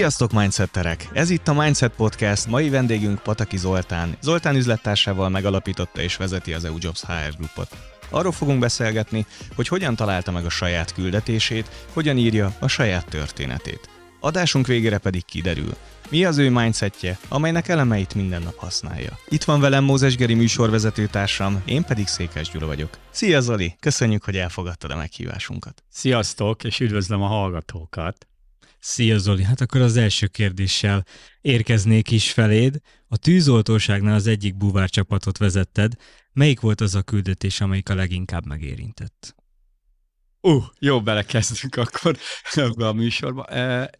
Sziasztok Mindsetterek! Ez itt a Mindset Podcast, mai vendégünk Pataki Zoltán. Zoltán üzlettársával megalapította és vezeti az EU Jobs HR Groupot. Arról fogunk beszélgetni, hogy hogyan találta meg a saját küldetését, hogyan írja a saját történetét. Adásunk végére pedig kiderül, mi az ő mindsetje, amelynek elemeit minden nap használja. Itt van velem Mózes Geri műsorvezető én pedig Székes Gyula vagyok. Szia Zoli, köszönjük, hogy elfogadtad a meghívásunkat. Sziasztok, és üdvözlöm a hallgatókat. Szia Zoli, hát akkor az első kérdéssel érkeznék is feléd. A tűzoltóságnál az egyik búvárcsapatot vezetted. Melyik volt az a küldetés, amelyik a leginkább megérintett? Uh, jó, belekezdünk akkor ebbe a műsorba.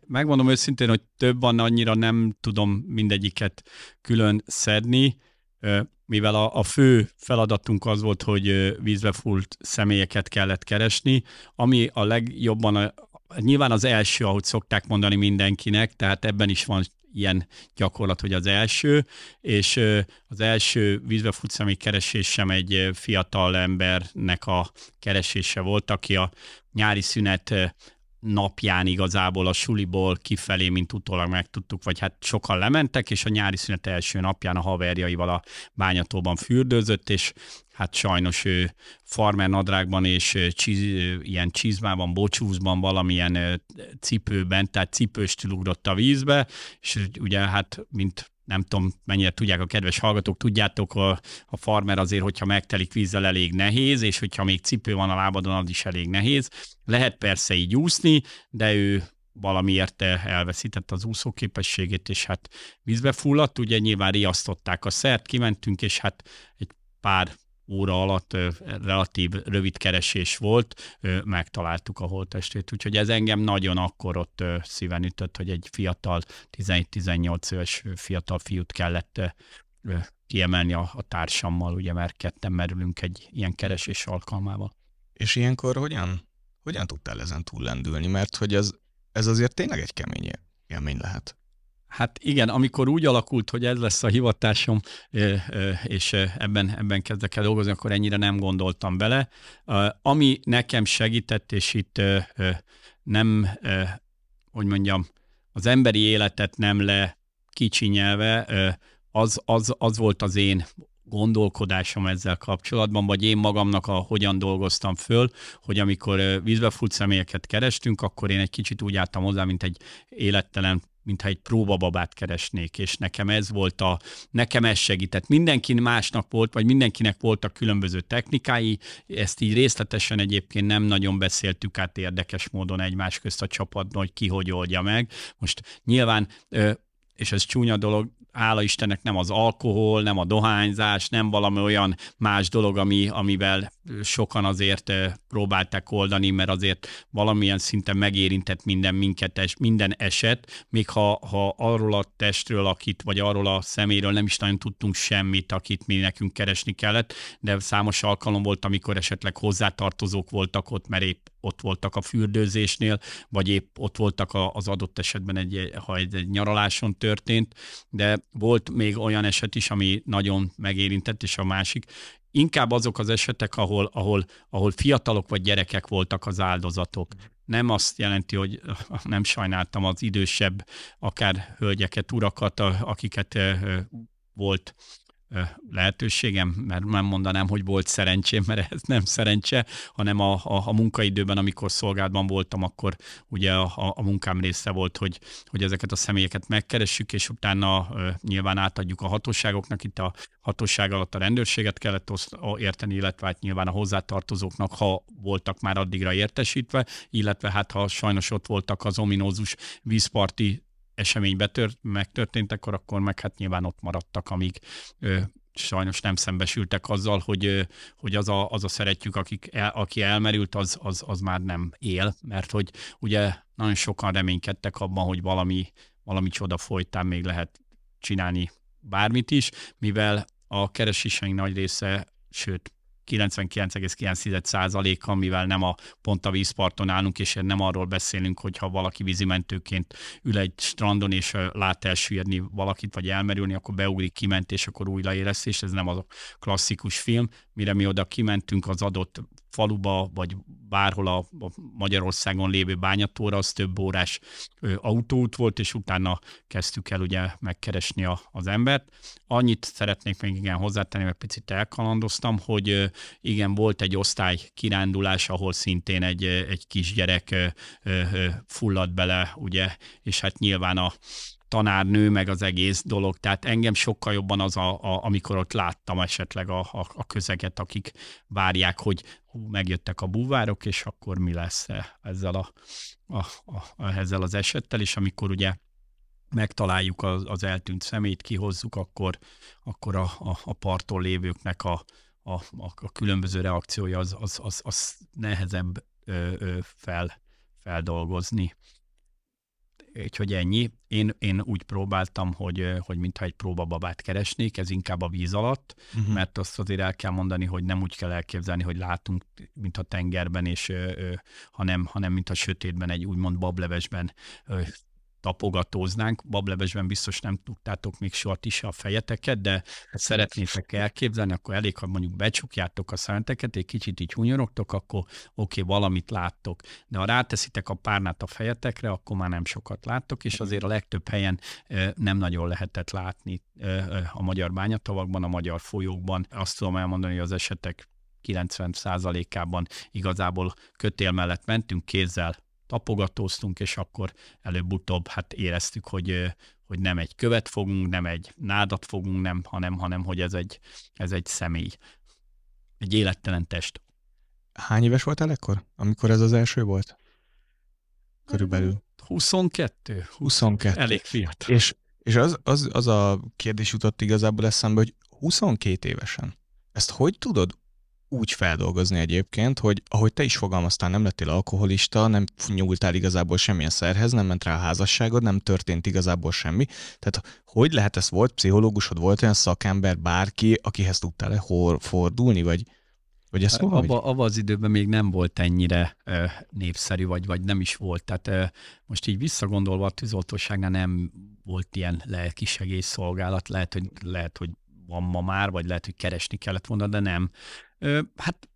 Megmondom őszintén, hogy több van, annyira nem tudom mindegyiket külön szedni, mivel a, a fő feladatunk az volt, hogy vízbe fúlt személyeket kellett keresni, ami a legjobban nyilván az első, ahogy szokták mondani mindenkinek, tehát ebben is van ilyen gyakorlat, hogy az első, és az első vízbe futszami keresésem egy fiatal embernek a keresése volt, aki a nyári szünet napján igazából a suliból kifelé, mint utólag megtudtuk, vagy hát sokan lementek, és a nyári szünet első napján a haverjaival a bányatóban fürdőzött, és hát sajnos ő farmer nadrágban és csiz, ilyen csizmában, bocsúzban, valamilyen cipőben, tehát cipőstül ugrott a vízbe, és ugye hát, mint nem tudom, mennyire tudják a kedves hallgatók, tudjátok, a, a farmer azért, hogyha megtelik vízzel elég nehéz, és hogyha még cipő van a lábadon, az is elég nehéz. Lehet persze így úszni, de ő valamiért elveszítette az úszóképességét, és hát vízbe fulladt, ugye nyilván riasztották a szert, kimentünk, és hát egy pár óra alatt relatív rövid keresés volt, megtaláltuk a holttestét, úgyhogy ez engem nagyon akkor ott szíven ütött, hogy egy fiatal, 11-18 éves fiatal fiút kellett kiemelni a, a társammal, ugye, mert ketten merülünk egy ilyen keresés alkalmával. És ilyenkor hogyan, hogyan tudtál ezen túllendülni? Mert hogy ez, ez azért tényleg egy kemény élmény lehet. Hát igen, amikor úgy alakult, hogy ez lesz a hivatásom, és ebben, ebben kezdek el dolgozni, akkor ennyire nem gondoltam bele. Ami nekem segített, és itt nem, hogy mondjam, az emberi életet nem le kicsinyelve, az, az, az volt az én gondolkodásom ezzel kapcsolatban, vagy én magamnak a hogyan dolgoztam föl, hogy amikor vízbe fut személyeket kerestünk, akkor én egy kicsit úgy álltam hozzá, mint egy élettelen mintha egy próbababát keresnék, és nekem ez volt a, nekem ez segített. Mindenki másnak volt, vagy mindenkinek voltak különböző technikái, ezt így részletesen egyébként nem nagyon beszéltük át érdekes módon egymás közt a csapatban, hogy ki hogy oldja meg. Most nyilván és ez csúnya dolog, hála Istennek nem az alkohol, nem a dohányzás, nem valami olyan más dolog, ami, amivel sokan azért próbálták oldani, mert azért valamilyen szinten megérintett minden minket, minden eset, még ha, ha arról a testről, akit, vagy arról a szeméről nem is nagyon tudtunk semmit, akit mi nekünk keresni kellett, de számos alkalom volt, amikor esetleg hozzátartozók voltak ott, mert épp ott voltak a fürdőzésnél, vagy épp ott voltak az adott esetben, egy, ha egy, egy nyaraláson történt, de volt még olyan eset is, ami nagyon megérintett, és a másik, inkább azok az esetek, ahol, ahol, ahol fiatalok vagy gyerekek voltak az áldozatok. Nem azt jelenti, hogy nem sajnáltam az idősebb, akár hölgyeket, urakat, akiket volt lehetőségem, mert nem mondanám, hogy volt szerencsém, mert ez nem szerencse, hanem a, a, a munkaidőben, amikor szolgálatban voltam, akkor ugye a, a munkám része volt, hogy, hogy ezeket a személyeket megkeressük, és utána nyilván átadjuk a hatóságoknak, itt a hatóság alatt a rendőrséget kellett oszt, érteni, illetve hát nyilván a hozzátartozóknak, ha voltak már addigra értesítve, illetve hát ha sajnos ott voltak az ominózus vízparti esemény betört, megtörtént, akkor, akkor meg hát nyilván ott maradtak, amíg ö, sajnos nem szembesültek azzal, hogy, hogy az, a, az a szeretjük, akik el, aki elmerült, az, az, az már nem él, mert hogy ugye nagyon sokan reménykedtek abban, hogy valami, valami csoda folytán még lehet csinálni bármit is, mivel a kereséseink nagy része, sőt 99,9%-kal, mivel nem a pont a vízparton állunk, és nem arról beszélünk, hogyha valaki vízimentőként ül egy strandon, és lát elsüllyedni valakit, vagy elmerülni, akkor beugrik, kiment, és akkor újra éreztés. Ez nem az a klasszikus film, mire mi oda kimentünk, az adott faluba, vagy bárhol a, Magyarországon lévő bányatóra, az több órás ö, autóút volt, és utána kezdtük el ugye megkeresni a, az embert. Annyit szeretnék még igen hozzátenni, mert picit elkalandoztam, hogy igen, volt egy osztály kirándulás, ahol szintén egy, egy kisgyerek ö, ö, fulladt bele, ugye, és hát nyilván a tanárnő, meg az egész dolog. Tehát engem sokkal jobban az, a, a, amikor ott láttam esetleg a, a, a közeget, akik várják, hogy hú, megjöttek a búvárok, és akkor mi lesz ezzel, a, a, a, a, ezzel az esettel, és amikor ugye megtaláljuk az, az eltűnt szemét, kihozzuk, akkor, akkor a, a, a parton lévőknek a, a, a, a különböző reakciója az, az, az, az nehezebb ö, ö, fel, feldolgozni úgyhogy ennyi. Én, én úgy próbáltam, hogy, hogy mintha egy próbababát keresnék, ez inkább a víz alatt, uh-huh. mert azt azért el kell mondani, hogy nem úgy kell elképzelni, hogy látunk, mint a tengerben, és, hanem, hanem mint a sötétben, egy úgymond bablevesben tapogatóznánk. Bablevesben biztos nem tudtátok még soha ti se a fejeteket, de ha szeretnétek elképzelni, akkor elég, ha mondjuk becsukjátok a szemeteket, egy kicsit így hunyorogtok, akkor oké, okay, valamit láttok. De ha ráteszitek a párnát a fejetekre, akkor már nem sokat láttok, és azért a legtöbb helyen nem nagyon lehetett látni a magyar bányatavakban, a magyar folyókban. Azt tudom elmondani, hogy az esetek 90%-ában igazából kötél mellett mentünk kézzel tapogatóztunk, és akkor előbb-utóbb hát éreztük, hogy, hogy nem egy követ fogunk, nem egy nádat fogunk, nem, hanem, hanem hogy ez egy, ez egy személy, egy élettelen test. Hány éves voltál ekkor, amikor ez az első volt? Körülbelül. 22. 22. Elég fiatal. És, és az, az, az a kérdés jutott igazából eszembe, hogy 22 évesen ezt hogy tudod úgy feldolgozni egyébként, hogy ahogy te is fogalmaztál, nem lettél alkoholista, nem nyúltál igazából semmilyen szerhez, nem ment rá a házasságod, nem történt igazából semmi. Tehát hogy lehet ez volt pszichológusod, volt olyan szakember, bárki, akihez tudtál-e fordulni, vagy, vagy ezt abba, abba, abba az időben még nem volt ennyire ö, népszerű, vagy, vagy nem is volt. Tehát ö, most így visszagondolva a tűzoltóságnál nem volt ilyen lelkisegélyszolgálat, lehet, hogy, lehet, hogy van ma már, vagy lehet, hogy keresni kellett volna, de nem. Hát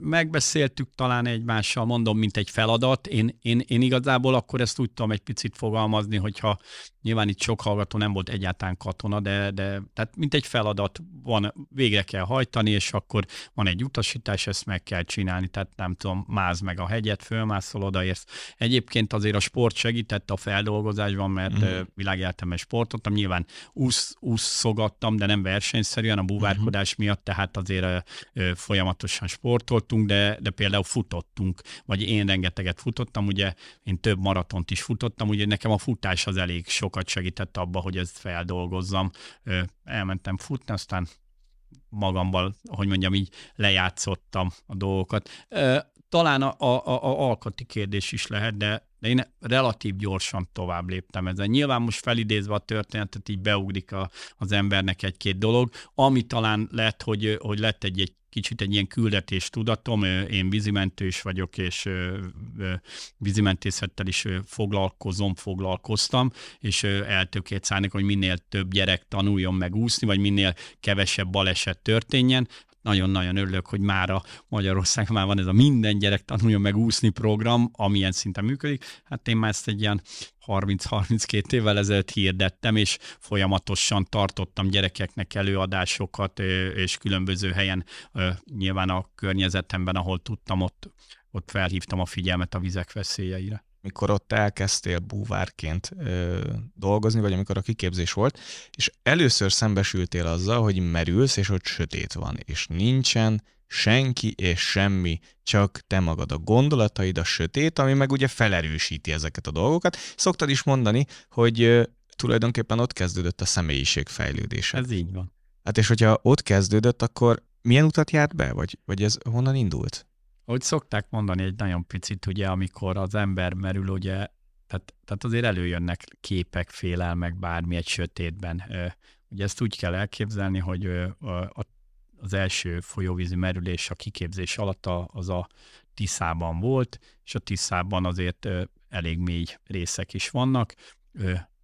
megbeszéltük talán egymással, mondom, mint egy feladat. Én, én, én igazából akkor ezt úgy tudom egy picit fogalmazni, hogyha nyilván itt sok hallgató nem volt egyáltalán katona, de, de tehát mint egy feladat van, végre kell hajtani, és akkor van egy utasítás, ezt meg kell csinálni, tehát nem tudom, máz meg a hegyet, fölmászol, odaérsz. Egyébként azért a sport segített a feldolgozásban, mert mm. világjeltemes sportoltam, nyilván úsz, úszogattam, de nem versenyszerűen a búvárkodás mm. miatt, tehát azért folyamatosan sportoltunk, de, de például futottunk, vagy én rengeteget futottam, ugye én több maratont is futottam, ugye nekem a futás az elég sok sokat segített abba, hogy ezt feldolgozzam. Elmentem futni, aztán magammal, hogy mondjam, így lejátszottam a dolgokat. Talán a, a, a alkati kérdés is lehet, de, de én relatív gyorsan tovább léptem ezen. Nyilván most felidézve a történetet, így beugrik a, az embernek egy-két dolog, ami talán lett, hogy, hogy lett egy, egy kicsit egy ilyen küldetés tudatom, én vízimentős vagyok, és vízimentészettel is foglalkozom, foglalkoztam, és eltökélt szállnék, hogy minél több gyerek tanuljon meg úszni, vagy minél kevesebb baleset történjen nagyon-nagyon örülök, hogy már a Magyarország már van ez a minden gyerek tanuljon meg úszni program, amilyen szinten működik. Hát én már ezt egy ilyen 30-32 évvel ezelőtt hirdettem, és folyamatosan tartottam gyerekeknek előadásokat, és különböző helyen, nyilván a környezetemben, ahol tudtam, ott, ott felhívtam a figyelmet a vizek veszélyeire mikor ott elkezdtél búvárként ö, dolgozni, vagy amikor a kiképzés volt, és először szembesültél azzal, hogy merülsz, és ott sötét van, és nincsen senki és semmi, csak te magad a gondolataid, a sötét, ami meg ugye felerősíti ezeket a dolgokat. Szoktad is mondani, hogy ö, tulajdonképpen ott kezdődött a személyiség fejlődése. Ez így van. Hát és hogyha ott kezdődött, akkor milyen utat járt be, vagy, vagy ez honnan indult? Ahogy szokták mondani egy nagyon picit, ugye, amikor az ember merül, ugye, tehát, tehát azért előjönnek képek, félelmek, bármi egy sötétben. Ugye ezt úgy kell elképzelni, hogy az első folyóvízi merülés a kiképzés alatt az a Tiszában volt, és a Tiszában azért elég mély részek is vannak.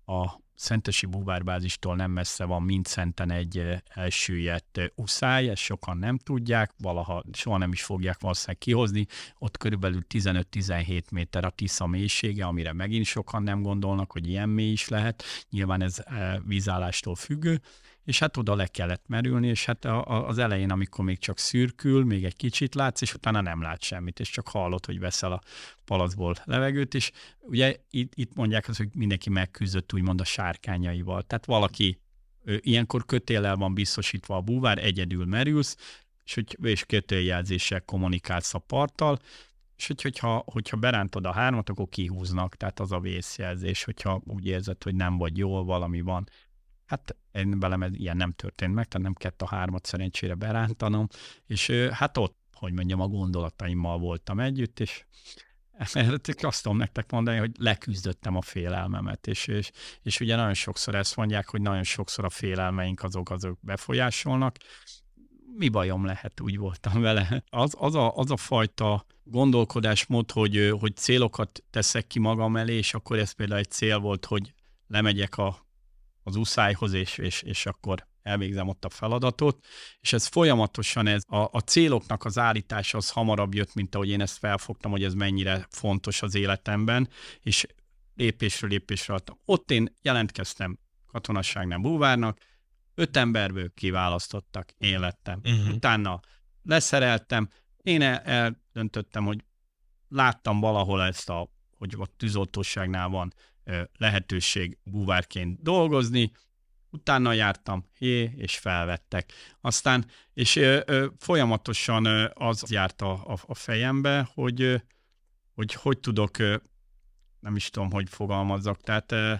A Szentesi búvárbázistól nem messze van Mindszenten egy elsüllyedt uszály, ezt sokan nem tudják, valaha soha nem is fogják valószínűleg kihozni. Ott körülbelül 15-17 méter a Tisza mélysége, amire megint sokan nem gondolnak, hogy ilyen mély is lehet. Nyilván ez vízállástól függő, és hát oda le kellett merülni, és hát az elején, amikor még csak szürkül, még egy kicsit látsz, és utána nem lát semmit, és csak hallod, hogy veszel a palacból levegőt, és ugye itt, itt mondják azt, hogy mindenki megküzdött úgymond a sárkányaival. Tehát valaki ilyenkor kötéllel van biztosítva a búvár, egyedül merülsz, és, hogy, és kötéljelzéssel kommunikálsz a parttal, és hogy, hogyha, hogyha berántod a hármat, akkor kihúznak, tehát az a vészjelzés, hogyha úgy érzed, hogy nem vagy jól, valami van. Hát én velem ilyen nem történt meg, tehát nem kellett a hármat szerencsére berántanom, és hát ott, hogy mondjam, a gondolataimmal voltam együtt, és mert azt tudom nektek mondani, hogy leküzdöttem a félelmemet, és, és, és ugye nagyon sokszor ezt mondják, hogy nagyon sokszor a félelmeink azok, azok befolyásolnak, mi bajom lehet, úgy voltam vele. Az, az, a, az a fajta gondolkodásmód, hogy, hogy célokat teszek ki magam elé, és akkor ez például egy cél volt, hogy lemegyek a az uszályhoz, és, és, és akkor elvégzem ott a feladatot, és ez folyamatosan ez a, a céloknak az állítása az hamarabb jött, mint ahogy én ezt felfogtam, hogy ez mennyire fontos az életemben, és lépésről lépésre adtam. Ott én jelentkeztem katonasságnál búvárnak, öt emberből kiválasztottak, én lettem. Uh-huh. Utána leszereltem, én el, eldöntöttem, hogy láttam valahol ezt a, hogy a tűzoltóságnál van lehetőség búvárként dolgozni, utána jártam, hé, és felvettek. Aztán, és ö, ö, folyamatosan ö, az járt a, a, a fejembe, hogy, ö, hogy hogy tudok, ö, nem is tudom, hogy fogalmazzak, tehát ö,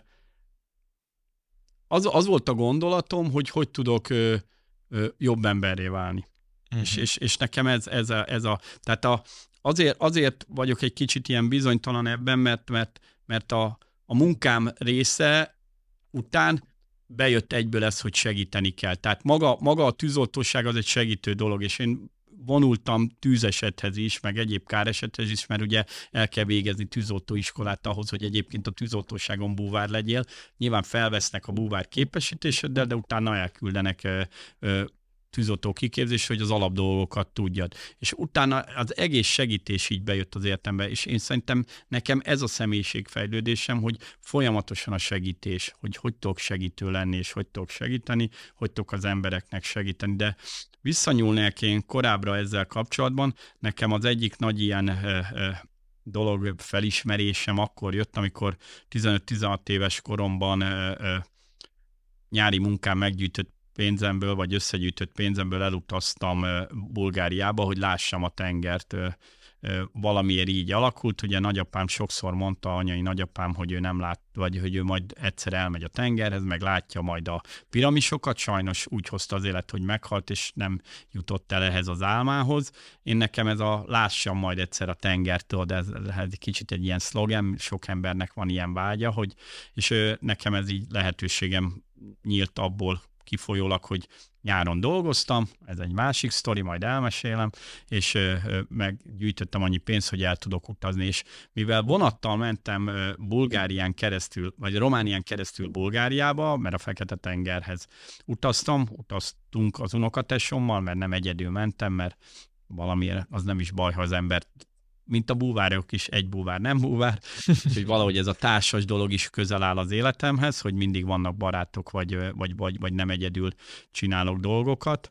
az, az volt a gondolatom, hogy hogy tudok ö, ö, jobb emberré válni. Uh-huh. És, és, és nekem ez, ez, a, ez a, tehát a, azért, azért vagyok egy kicsit ilyen bizonytalan ebben, mert, mert, mert a, a munkám része után bejött egyből ez, hogy segíteni kell. Tehát maga, maga a tűzoltóság az egy segítő dolog, és én vonultam tűzesethez is, meg egyéb káresethez is, mert ugye el kell végezni tűzoltóiskolát ahhoz, hogy egyébként a tűzoltóságon búvár legyél. Nyilván felvesznek a búvár képesítéseddel, de utána elküldenek tűzoltó kiképzés, hogy az alapdolgokat tudjad. És utána az egész segítés így bejött az értembe, és én szerintem nekem ez a személyiségfejlődésem, hogy folyamatosan a segítés, hogy hogy tudok segítő lenni, és hogy tudok segíteni, hogy tudok az embereknek segíteni, de visszanyúlnék én korábbra ezzel kapcsolatban, nekem az egyik nagy ilyen ö, ö, dolog felismerésem akkor jött, amikor 15-16 éves koromban ö, ö, nyári munkám meggyűjtött pénzemből, vagy összegyűjtött pénzemből elutaztam Bulgáriába, hogy lássam a tengert. Valamiért így alakult. Ugye nagyapám sokszor mondta, anyai nagyapám, hogy ő nem lát, vagy hogy ő majd egyszer elmegy a tengerhez, meg látja majd a piramisokat. Sajnos úgy hozta az élet, hogy meghalt, és nem jutott el ehhez az álmához. Én nekem ez a lássam majd egyszer a tengertől, de ez, ez kicsit egy ilyen szlogen, sok embernek van ilyen vágya, hogy, és nekem ez így lehetőségem nyílt abból kifolyólag, hogy nyáron dolgoztam, ez egy másik sztori, majd elmesélem, és meggyűjtöttem annyi pénzt, hogy el tudok utazni, és mivel vonattal mentem Bulgárián keresztül, vagy Románián keresztül Bulgáriába, mert a Fekete-tengerhez utaztam, utaztunk az unokatesommal, mert nem egyedül mentem, mert valamiért az nem is baj, ha az ember mint a búvárok is, egy búvár nem búvár, hogy valahogy ez a társas dolog is közel áll az életemhez, hogy mindig vannak barátok, vagy, vagy, vagy, vagy nem egyedül csinálok dolgokat,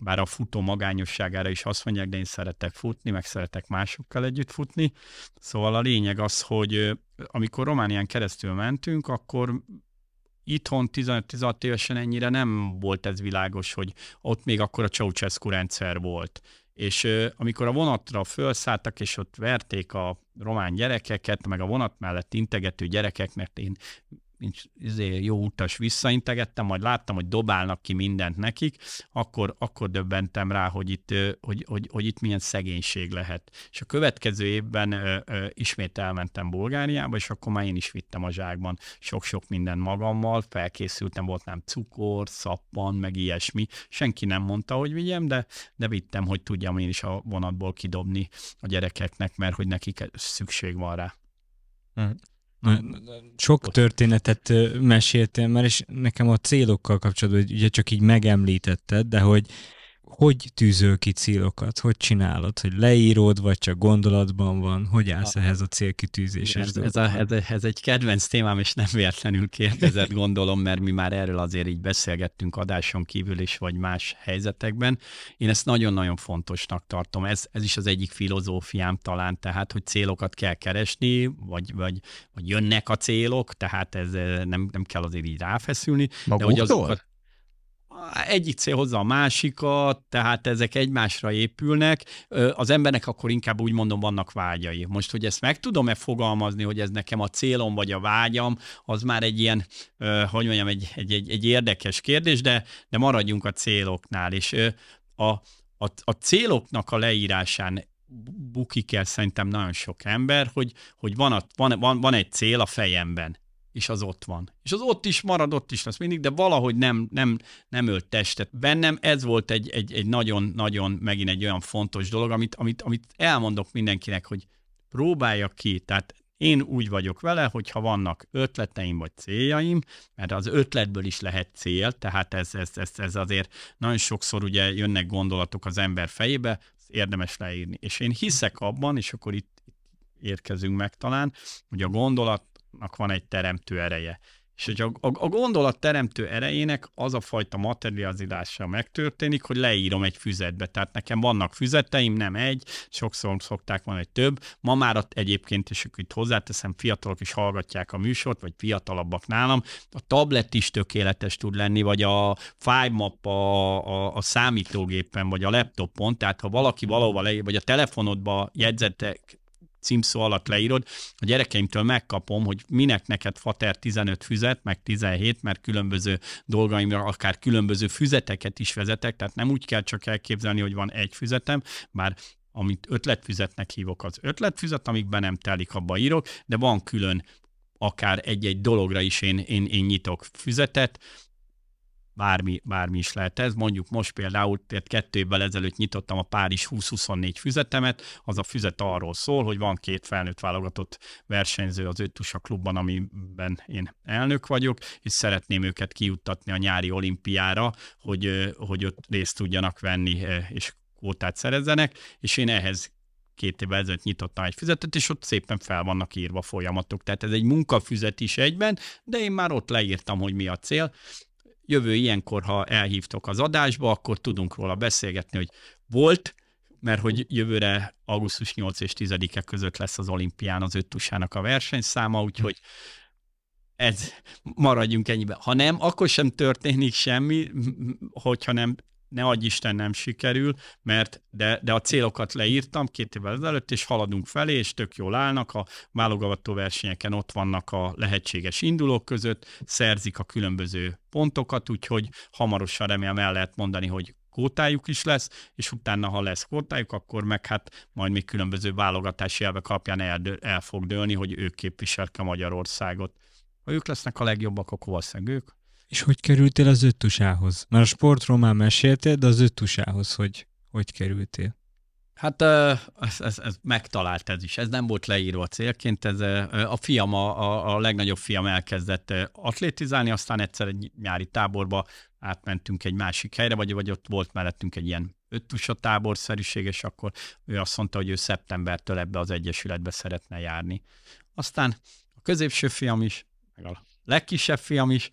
bár a futó magányosságára is azt mondják, de én szeretek futni, meg szeretek másokkal együtt futni. Szóval a lényeg az, hogy amikor Románián keresztül mentünk, akkor itthon 15-16 évesen ennyire nem volt ez világos, hogy ott még akkor a Ceausescu rendszer volt és amikor a vonatra felszálltak, és ott verték a román gyerekeket, meg a vonat mellett integető gyerekeknek, én mint izé, jó utas visszaintegettem, majd láttam, hogy dobálnak ki mindent nekik, akkor, akkor döbbentem rá, hogy itt, hogy, hogy, hogy itt milyen szegénység lehet. És a következő évben ö, ö, ismét elmentem Bulgáriába, és akkor már én is vittem a zsákban sok-sok minden magammal, felkészültem, volt nem cukor, szappan, meg ilyesmi. Senki nem mondta, hogy vigyem, de, de vittem, hogy tudjam én is a vonatból kidobni a gyerekeknek, mert hogy nekik szükség van rá. Hm. Sok történetet meséltél már, és nekem a célokkal kapcsolatban, hogy ugye csak így megemlítetted, de hogy hogy tűzöl ki célokat? Hogy csinálod? Hogy leírod, vagy csak gondolatban van? Hogy állsz a, ehhez a célkitűzéshez? Ez, ez, a, ez, ez egy kedvenc témám, és nem véletlenül kérdezett, gondolom, mert mi már erről azért így beszélgettünk adáson kívül is, vagy más helyzetekben. Én ezt nagyon-nagyon fontosnak tartom. Ez, ez is az egyik filozófiám talán, tehát, hogy célokat kell keresni, vagy, vagy, vagy jönnek a célok, tehát ez eh, nem, nem kell azért így ráfeszülni. Maguktól? De hogy azokat, egyik cél hozza a másikat, tehát ezek egymásra épülnek. Az embernek akkor inkább úgy mondom, vannak vágyai. Most, hogy ezt meg tudom-e fogalmazni, hogy ez nekem a célom vagy a vágyam, az már egy ilyen, hogy mondjam, egy, egy, egy, egy érdekes kérdés, de, de maradjunk a céloknál. És a, a, a céloknak a leírásán bukik el szerintem nagyon sok ember, hogy, hogy van, a, van, van, van egy cél a fejemben és az ott van. És az ott is marad, ott is lesz mindig, de valahogy nem, nem, nem ölt testet. Bennem ez volt egy, egy, egy nagyon-nagyon megint egy olyan fontos dolog, amit, amit, amit elmondok mindenkinek, hogy próbálja ki. Tehát én úgy vagyok vele, hogy ha vannak ötleteim vagy céljaim, mert az ötletből is lehet cél, tehát ez, ez, ez, ez azért nagyon sokszor ugye jönnek gondolatok az ember fejébe, érdemes leírni. És én hiszek abban, és akkor itt, érkezünk meg talán, hogy a gondolat van egy teremtő ereje. És hogy a, a, a gondolat teremtő erejének az a fajta materializálása megtörténik, hogy leírom egy füzetbe. Tehát nekem vannak füzeteim, nem egy, sokszor szokták van egy több. Ma már egyébként, és itt hozzáteszem, fiatalok is hallgatják a műsort, vagy fiatalabbak nálam, a tablet is tökéletes tud lenni, vagy a FileMap a, a, a számítógépen, vagy a laptopon, tehát ha valaki valahova leír, vagy a telefonodba jegyzetek címszó alatt leírod, a gyerekeimtől megkapom, hogy minek neked fater 15 füzet, meg 17, mert különböző dolgaimra akár különböző füzeteket is vezetek, tehát nem úgy kell csak elképzelni, hogy van egy füzetem, bár amit ötletfüzetnek hívok, az ötletfüzet, amikben nem telik, abba írok, de van külön akár egy-egy dologra is én, én, én nyitok füzetet, bármi, bármi is lehet ez. Mondjuk most például kettő évvel ezelőtt nyitottam a Párizs 2024 füzetemet, az a füzet arról szól, hogy van két felnőtt válogatott versenyző az Öttusa klubban, amiben én elnök vagyok, és szeretném őket kijuttatni a nyári olimpiára, hogy, hogy ott részt tudjanak venni, és kvótát szerezzenek, és én ehhez két évvel ezelőtt nyitottam egy füzetet, és ott szépen fel vannak írva folyamatok. Tehát ez egy munkafüzet is egyben, de én már ott leírtam, hogy mi a cél, jövő ilyenkor, ha elhívtok az adásba, akkor tudunk róla beszélgetni, hogy volt, mert hogy jövőre augusztus 8 és 10-e között lesz az olimpián az öttusának a versenyszáma, úgyhogy ez maradjunk ennyiben. Ha nem, akkor sem történik semmi, hogyha nem ne adj Isten nem sikerül, mert de, de a célokat leírtam két évvel ezelőtt, és haladunk felé, és tök jól állnak, a válogató versenyeken ott vannak a lehetséges indulók között, szerzik a különböző pontokat, úgyhogy hamarosan remélem el lehet mondani, hogy kótájuk is lesz, és utána, ha lesz kótájuk, akkor meg hát majd még különböző válogatási elvek alapján el, el fog dőlni, hogy ők képviselik a Magyarországot. Ha ők lesznek a legjobbak, akkor valószínűleg ők, és hogy kerültél az öttusához? Mert a sportról már meséltél, de az öttusához hogy, hogy kerültél? Hát ez, ez, ez megtalált ez is. Ez nem volt leírva célként. Ez, a fiam, a, a legnagyobb fiam elkezdett atlétizálni, aztán egyszer egy nyári táborba átmentünk egy másik helyre, vagy, vagy ott volt mellettünk egy ilyen öttusa táborszerűség, és akkor ő azt mondta, hogy ő szeptembertől ebbe az egyesületbe szeretne járni. Aztán a középső fiam is, meg a legkisebb fiam is,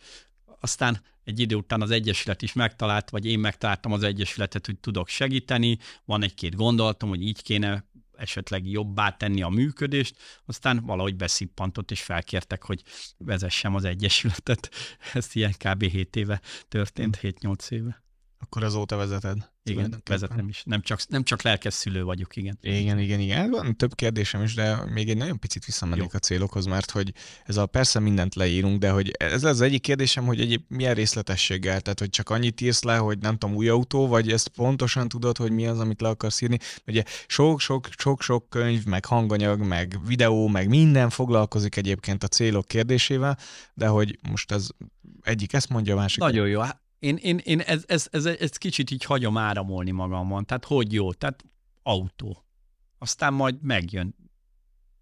aztán egy idő után az Egyesület is megtalált, vagy én megtaláltam az Egyesületet, hogy tudok segíteni, van egy-két gondolatom, hogy így kéne esetleg jobbá tenni a működést, aztán valahogy beszippantott, és felkértek, hogy vezessem az Egyesületet. Ez ilyen kb. 7 éve történt, 7-8 éve. Akkor azóta vezeted? Igen, vezetem is. Nem csak, nem csak lelkes szülő vagyok, igen. Igen, igen, igen. Van több kérdésem is, de még egy nagyon picit visszamennék Jó. a célokhoz, mert hogy ez a persze mindent leírunk, de hogy ez az egyik kérdésem, hogy egy milyen részletességgel, tehát hogy csak annyit írsz le, hogy nem tudom, új autó, vagy ezt pontosan tudod, hogy mi az, amit le akarsz írni. Ugye sok-sok-sok-sok könyv, meg hanganyag, meg videó, meg minden foglalkozik egyébként a célok kérdésével, de hogy most ez egyik ezt mondja, a másik. Nagyon jó. Én, én, én ez, ez, ez, ez kicsit így hagyom áramolni magamon. Tehát hogy jó? Tehát autó. Aztán majd megjön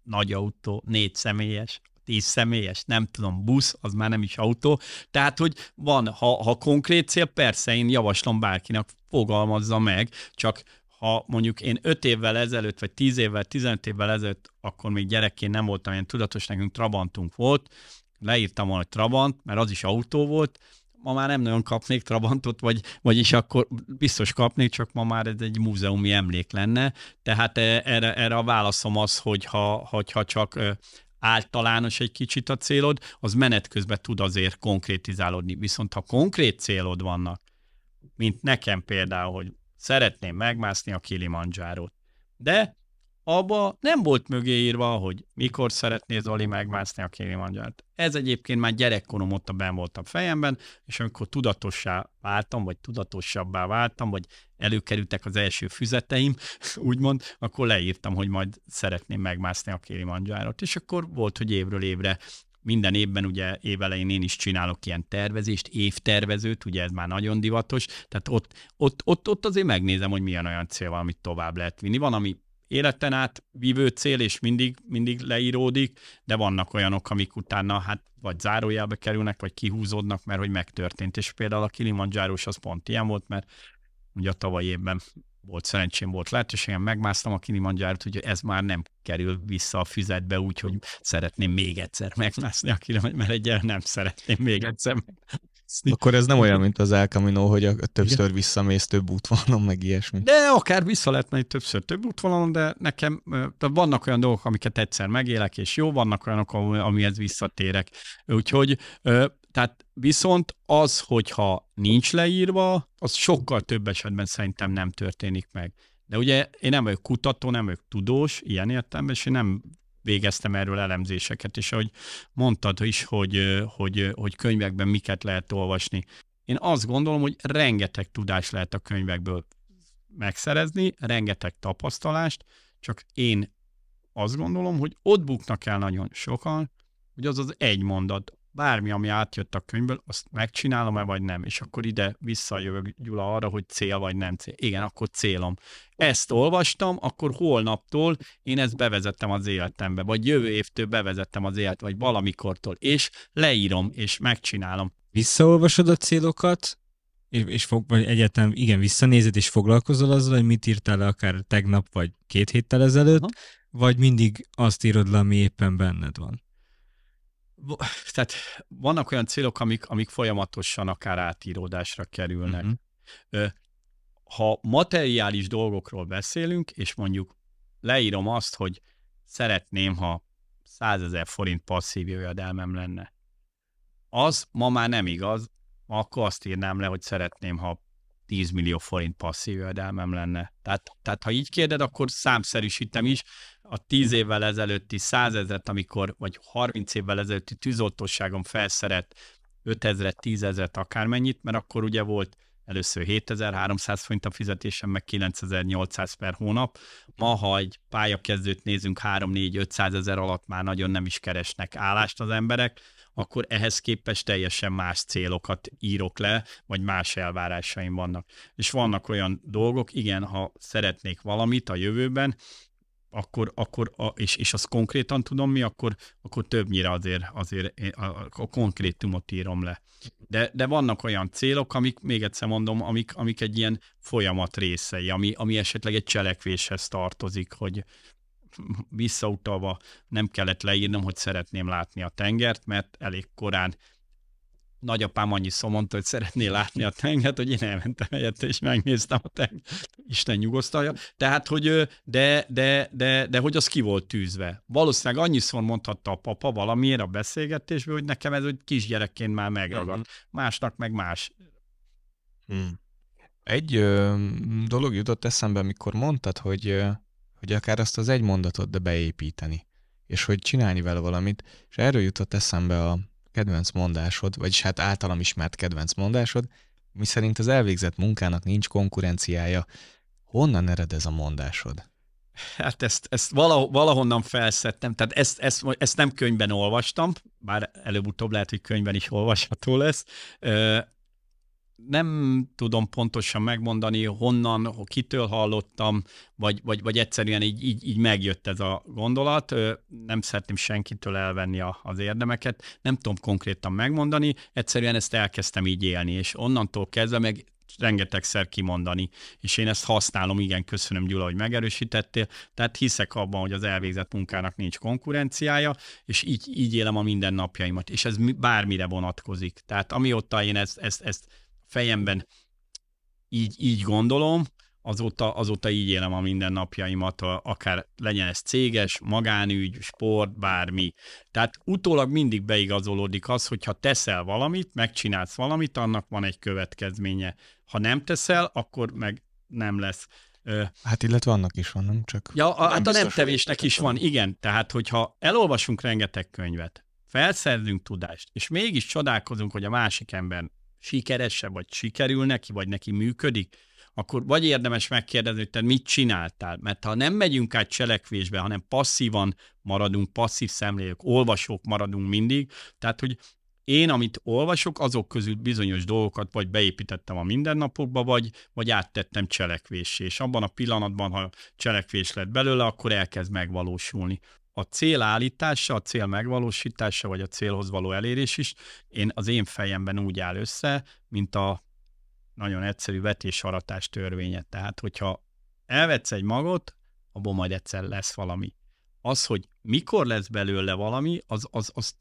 nagy autó, négy személyes, tíz személyes, nem tudom, busz, az már nem is autó. Tehát, hogy van, ha, ha konkrét cél, persze én javaslom bárkinek, fogalmazza meg, csak ha mondjuk én 5 évvel ezelőtt, vagy 10 évvel, 15 évvel ezelőtt, akkor még gyerekként nem voltam ilyen tudatos, nekünk Trabantunk volt, leírtam volna, hogy Trabant, mert az is autó volt, ma már nem nagyon kapnék Trabantot, vagy, vagyis akkor biztos kapnék, csak ma már ez egy múzeumi emlék lenne. Tehát e, erre, erre a válaszom az, hogy ha, hogyha csak általános egy kicsit a célod, az menet közben tud azért konkrétizálódni. Viszont ha konkrét célod vannak, mint nekem például, hogy szeretném megmászni a Kilimanjárót, de abba nem volt mögé írva, hogy mikor szeretné Zoli megmászni a Kilimanjárt. Ez egyébként már gyerekkorom ott a ben volt a fejemben, és amikor tudatossá váltam, vagy tudatosabbá váltam, vagy előkerültek az első füzeteim, úgymond, akkor leírtam, hogy majd szeretném megmászni a Kilimanjárot. És akkor volt, hogy évről évre minden évben ugye évelején én is csinálok ilyen tervezést, évtervezőt, ugye ez már nagyon divatos, tehát ott, ott, ott, ott azért megnézem, hogy milyen olyan cél van, amit tovább lehet vinni. Van, ami életen át vívő cél, és mindig, mindig leíródik, de vannak olyanok, amik utána hát vagy zárójelbe kerülnek, vagy kihúzódnak, mert hogy megtörtént. És például a Kilimanjáros az pont ilyen volt, mert ugye a tavalyi évben volt szerencsém, volt lehetőségem, megmásztam a Kilimanjárot, hogy ez már nem kerül vissza a füzetbe, úgyhogy szeretném még egyszer megmászni a Kilimanjárot, mert egyel nem szeretném még egyszer akkor ez nem olyan, mint az El Camino, hogy a többször visszamész több útvonalon, meg ilyesmi. De akár vissza lehet menni többször több útvonalon, de nekem de vannak olyan dolgok, amiket egyszer megélek, és jó, vannak olyanok, amihez visszatérek. Úgyhogy tehát viszont az, hogyha nincs leírva, az sokkal több esetben szerintem nem történik meg. De ugye én nem vagyok kutató, nem vagyok tudós, ilyen értelemben, és én nem végeztem erről elemzéseket, és ahogy mondtad is, hogy, hogy, hogy könyvekben miket lehet olvasni. Én azt gondolom, hogy rengeteg tudás lehet a könyvekből megszerezni, rengeteg tapasztalást, csak én azt gondolom, hogy ott buknak el nagyon sokan, hogy az az egy mondat, bármi, ami átjött a könyvből, azt megcsinálom-e, vagy nem. És akkor ide visszajövök Gyula arra, hogy cél vagy nem cél. Igen, akkor célom. Ezt olvastam, akkor holnaptól én ezt bevezettem az életembe, vagy jövő évtől bevezettem az élet, vagy valamikortól, és leírom, és megcsinálom. Visszaolvasod a célokat, és, és fog, vagy egyetem, igen, visszanézed, és foglalkozol azzal, hogy mit írtál le akár tegnap, vagy két héttel ezelőtt, Aha. vagy mindig azt írod le, ami éppen benned van? Tehát vannak olyan célok, amik, amik folyamatosan akár átíródásra kerülnek. Uh-huh. Ha materiális dolgokról beszélünk, és mondjuk leírom azt, hogy szeretném, ha 100 ezer forint passzív jövedelmem lenne. Az ma már nem igaz, akkor azt írnám le, hogy szeretném, ha 10 millió forint passzív jövedelmem lenne. Tehát, tehát ha így kérded, akkor számszerűsítem is, a 10 évvel ezelőtti 100 ezeret, amikor, vagy 30 évvel ezelőtti tűzoltóságom felszeret 5 ezeret, 10 ezeret, akármennyit, mert akkor ugye volt először 7300 forint a fizetésem, meg 9800 per hónap. Ma, ha egy pályakezdőt nézünk 3-4-500 ezer alatt már nagyon nem is keresnek állást az emberek, akkor ehhez képest teljesen más célokat írok le, vagy más elvárásaim vannak. És vannak olyan dolgok, igen, ha szeretnék valamit a jövőben, akkor, akkor a, és, és azt konkrétan tudom mi, akkor, akkor többnyire azért, azért a, a, konkrétumot írom le. De, de vannak olyan célok, amik, még egyszer mondom, amik, amik egy ilyen folyamat részei, ami, ami esetleg egy cselekvéshez tartozik, hogy visszautalva nem kellett leírnom, hogy szeretném látni a tengert, mert elég korán nagyapám annyi szó mondta, hogy szeretné látni a tengert, hogy én elmentem helyette, és megnéztem a tengert. Isten nyugosztalja. Tehát, hogy de, de, de, de, hogy az ki volt tűzve. Valószínűleg annyiszor mondhatta a papa valamiért a beszélgetésből, hogy nekem ez hogy kisgyerekként már megragad. Uh-huh. Másnak meg más. Hmm. Egy ö, dolog jutott eszembe, amikor mondtad, hogy, ö, hogy akár azt az egy mondatot, de beépíteni, és hogy csinálni vele valamit, és erről jutott eszembe a, kedvenc mondásod, vagyis hát általam ismert kedvenc mondásod, mi szerint az elvégzett munkának nincs konkurenciája. Honnan ered ez a mondásod? Hát ezt, ezt valahonnan felszettem, tehát ezt, ezt, ezt nem könyvben olvastam, bár előbb-utóbb lehet, hogy könyvben is olvasható lesz. Nem tudom pontosan megmondani, honnan, kitől hallottam, vagy, vagy, vagy egyszerűen így, így, így megjött ez a gondolat. Nem szeretném senkitől elvenni a, az érdemeket, nem tudom konkrétan megmondani, egyszerűen ezt elkezdtem így élni, és onnantól kezdve meg rengetegszer kimondani, és én ezt használom, igen, köszönöm Gyula, hogy megerősítettél, tehát hiszek abban, hogy az elvégzett munkának nincs konkurenciája, és így, így élem a mindennapjaimat, és ez bármire vonatkozik. Tehát amióta én ezt, ezt, ezt fejemben így, így gondolom, azóta, azóta így élem a mindennapjaimat, akár legyen ez céges, magánügy, sport, bármi. Tehát utólag mindig beigazolódik az, hogyha teszel valamit, megcsinálsz valamit, annak van egy következménye. Ha nem teszel, akkor meg nem lesz. Hát illetve annak is van, nem csak... Ja, a, hát a nem tevésnek is van, igen. Tehát, hogyha elolvasunk rengeteg könyvet, felszerzünk tudást, és mégis csodálkozunk, hogy a másik ember sikeresebb, vagy sikerül neki, vagy neki működik, akkor vagy érdemes megkérdezni, hogy te mit csináltál. Mert ha nem megyünk át cselekvésbe, hanem passzívan maradunk, passzív szemlélők, olvasók maradunk mindig, tehát hogy én, amit olvasok, azok közül bizonyos dolgokat vagy beépítettem a mindennapokba, vagy, vagy áttettem cselekvésé, és abban a pillanatban, ha cselekvés lett belőle, akkor elkezd megvalósulni. A cél állítása, a cél megvalósítása, vagy a célhoz való elérés is, én az én fejemben úgy áll össze, mint a nagyon egyszerű vetés-aratás törvénye. Tehát, hogyha elvetsz egy magot, abból majd egyszer lesz valami. Az, hogy mikor lesz belőle valami, az, az, az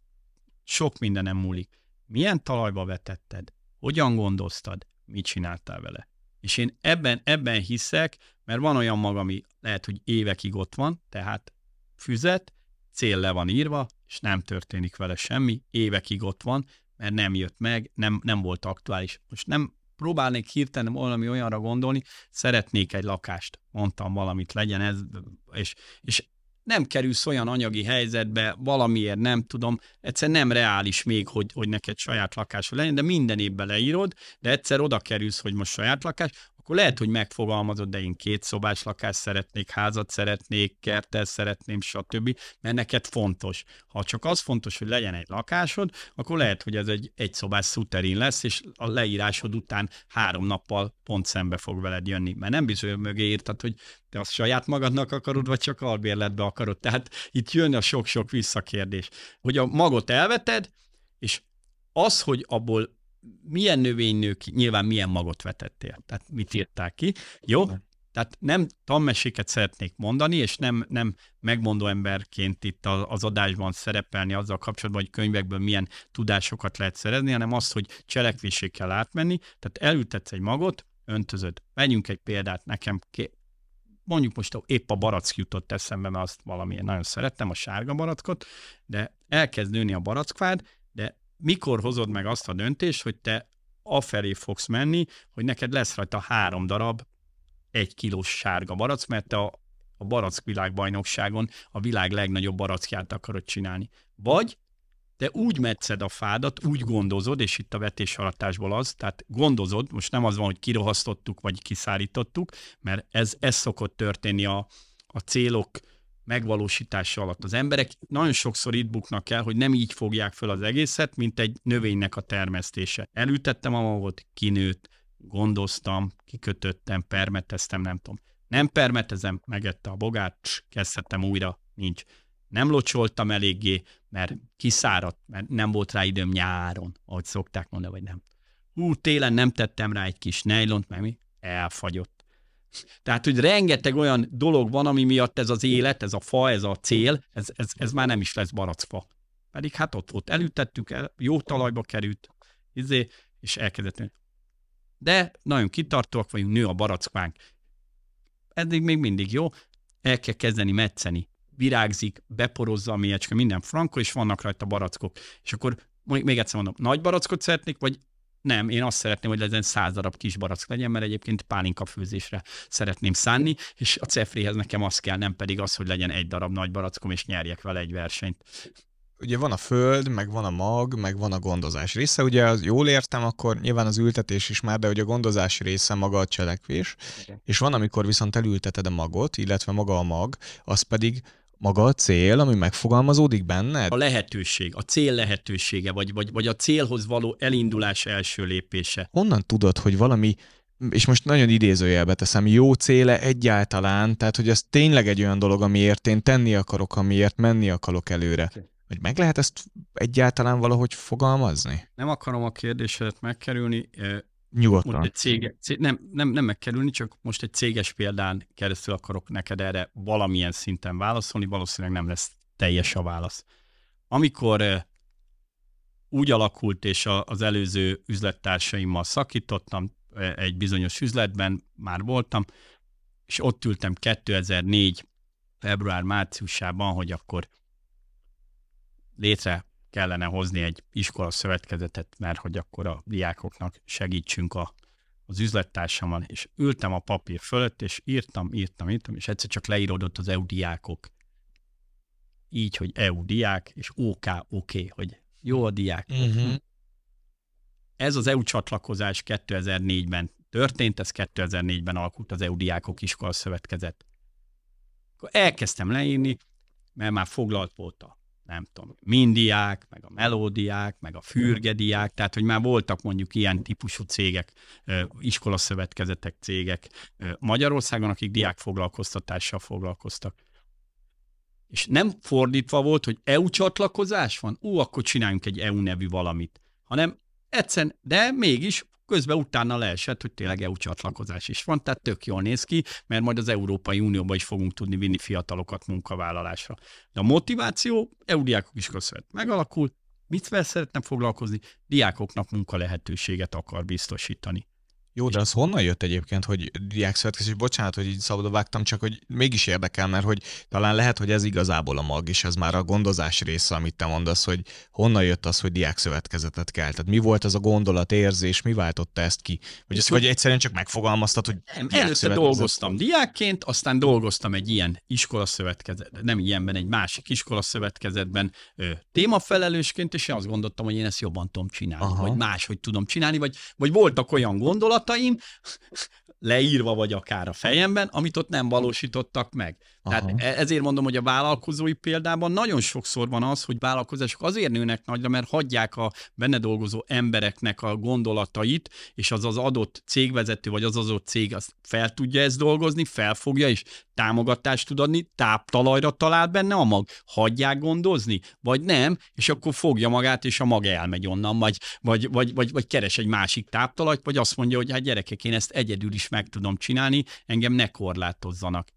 sok mindenem múlik. Milyen talajba vetetted? Hogyan gondoztad? Mit csináltál vele? És én ebben, ebben hiszek, mert van olyan mag, ami lehet, hogy évekig ott van, tehát füzet, cél le van írva, és nem történik vele semmi, évekig ott van, mert nem jött meg, nem, nem volt aktuális. Most nem próbálnék hirtelen valami olyanra gondolni, szeretnék egy lakást, mondtam valamit, legyen ez, és, és nem kerülsz olyan anyagi helyzetbe, valamiért nem tudom, egyszer nem reális még, hogy, hogy neked saját lakásod legyen, de minden évben leírod, de egyszer oda kerülsz, hogy most saját lakás, akkor lehet, hogy megfogalmazod, de én két szobás lakást szeretnék, házat szeretnék, kertel szeretném, stb., mert neked fontos. Ha csak az fontos, hogy legyen egy lakásod, akkor lehet, hogy ez egy egy szobás szuterin lesz, és a leírásod után három nappal pont szembe fog veled jönni, mert nem bizony mögé írtad, hogy te azt saját magadnak akarod, vagy csak albérletbe akarod. Tehát itt jön a sok-sok visszakérdés, hogy a magot elveted, és az, hogy abból milyen növénynők, nyilván milyen magot vetettél, tehát mit írták ki. Jó? Tehát nem tanmeséket szeretnék mondani, és nem, nem megmondó emberként itt az adásban szerepelni azzal kapcsolatban, hogy könyvekből milyen tudásokat lehet szerezni, hanem az, hogy cselekvésé kell átmenni. Tehát elültetsz egy magot, öntözöd. Vegyünk egy példát, nekem ké- mondjuk most épp a barack jutott eszembe, mert azt valamilyen nagyon szerettem, a sárga barackot, de elkezd nőni a barackfád, mikor hozod meg azt a döntést, hogy te afelé fogsz menni, hogy neked lesz rajta három darab egy kilós sárga barack, mert te a, a barack világbajnokságon a világ legnagyobb barackját akarod csinálni. Vagy te úgy metszed a fádat, úgy gondozod, és itt a vetéshalatásból az, tehát gondozod, most nem az van, hogy kirohasztottuk, vagy kiszállítottuk, mert ez, ez szokott történni a, a célok megvalósítása alatt. Az emberek nagyon sokszor itt buknak el, hogy nem így fogják föl az egészet, mint egy növénynek a termesztése. Elültettem a magot, kinőtt, gondoztam, kikötöttem, permeteztem, nem tudom. Nem permetezem, megette a bogát, kezdhettem újra, nincs. Nem locsoltam eléggé, mert kiszáradt, mert nem volt rá időm nyáron, ahogy szokták mondani, vagy nem. Hú, télen nem tettem rá egy kis nejlont, mert mi? Elfagyott tehát, hogy rengeteg olyan dolog van, ami miatt ez az élet, ez a fa, ez a cél, ez, ez, ez már nem is lesz barackfa. Pedig hát ott, ott elütettük, el, jó talajba került, izé, és elkezdett. De nagyon kitartóak vagyunk, nő a barackvánk. Eddig még mindig jó, el kell kezdeni metszeni. Virágzik, beporozza a mélyecske, minden franko, és vannak rajta barackok. És akkor még egyszer mondom, nagy barackot szeretnék, vagy nem, én azt szeretném, hogy legyen száz darab kis barack legyen, mert egyébként pálinka főzésre szeretném szánni, és a cefréhez nekem az kell, nem pedig az, hogy legyen egy darab nagy barackom, és nyerjek vele egy versenyt. Ugye van a föld, meg van a mag, meg van a gondozás része. Ugye az jól értem, akkor nyilván az ültetés is már, de hogy a gondozás része maga a cselekvés. Okay. És van, amikor viszont elülteted a magot, illetve maga a mag, az pedig maga a cél, ami megfogalmazódik benned? A lehetőség, a cél lehetősége, vagy, vagy, vagy a célhoz való elindulás első lépése. Honnan tudod, hogy valami és most nagyon idézőjelbe teszem, jó céle egyáltalán, tehát hogy ez tényleg egy olyan dolog, amiért én tenni akarok, amiért menni akarok előre. Hogy meg lehet ezt egyáltalán valahogy fogalmazni? Nem akarom a kérdésedet megkerülni. Nyugodtan. Most egy cége, cég, nem, nem, nem megkerülni, csak most egy céges példán keresztül akarok neked erre valamilyen szinten válaszolni, valószínűleg nem lesz teljes a válasz. Amikor úgy alakult, és az előző üzlettársaimmal szakítottam, egy bizonyos üzletben már voltam, és ott ültem 2004. február-márciusában, hogy akkor létre kellene hozni egy iskola szövetkezetet, mert hogy akkor a diákoknak segítsünk a, az üzlettársammal, és ültem a papír fölött, és írtam, írtam, írtam, és egyszer csak leíródott az EU diákok. Így, hogy EU diák, és OK, okay, hogy jó a diák. Uh-huh. Ez az EU csatlakozás 2004-ben történt, ez 2004-ben alakult az EU Diákok Iskola Szövetkezet. Akkor elkezdtem leírni, mert már foglalt volt a nem tudom, mindiák, meg a melódiák, meg a fürgediák, tehát hogy már voltak mondjuk ilyen típusú cégek, iskolaszövetkezetek cégek Magyarországon, akik diák foglalkoztatással foglalkoztak. És nem fordítva volt, hogy EU csatlakozás van, ú, akkor csináljunk egy EU nevű valamit, hanem Egyszerűen, de mégis közben utána leesett, hogy tényleg EU csatlakozás is van, tehát tök jól néz ki, mert majd az Európai Unióba is fogunk tudni vinni fiatalokat munkavállalásra. De a motiváció, EU diákok is köszönhet. Megalakul, mit szeretne foglalkozni? Diákoknak munka lehetőséget akar biztosítani. Jó, de az honnan jött egyébként, hogy diák szövetkezés? Bocsánat, hogy így szabadba vágtam, csak hogy mégis érdekel, mert hogy talán lehet, hogy ez igazából a mag, és ez már a gondozás része, amit te mondasz, hogy honnan jött az, hogy diák szövetkezetet kell. Tehát mi volt az a gondolat, érzés, mi váltotta ezt ki? Vagy, ezt, vagy egyszerűen csak megfogalmaztad, hogy nem, előtte dolgoztam diákként, aztán dolgoztam egy ilyen iskolaszövetkezet, nem ilyenben, egy másik iskolaszövetkezetben témafelelősként, és én azt gondoltam, hogy én ezt jobban tudom csinálni, Aha. vagy máshogy tudom csinálni, vagy, vagy voltak olyan gondolat, to im leírva vagy akár a fejemben, amit ott nem valósítottak meg. Aha. Tehát ezért mondom, hogy a vállalkozói példában nagyon sokszor van az, hogy vállalkozások azért nőnek nagyra, mert hagyják a benne dolgozó embereknek a gondolatait, és az az adott cégvezető, vagy az az adott cég azt fel tudja ezt dolgozni, felfogja, és támogatást tud adni, táptalajra talál benne a mag, hagyják gondozni, vagy nem, és akkor fogja magát, és a mag elmegy onnan, vagy, vagy, vagy, vagy, vagy keres egy másik táptalajt, vagy azt mondja, hogy hát gyerekek, én ezt egyedül is meg tudom csinálni, engem ne korlátozzanak.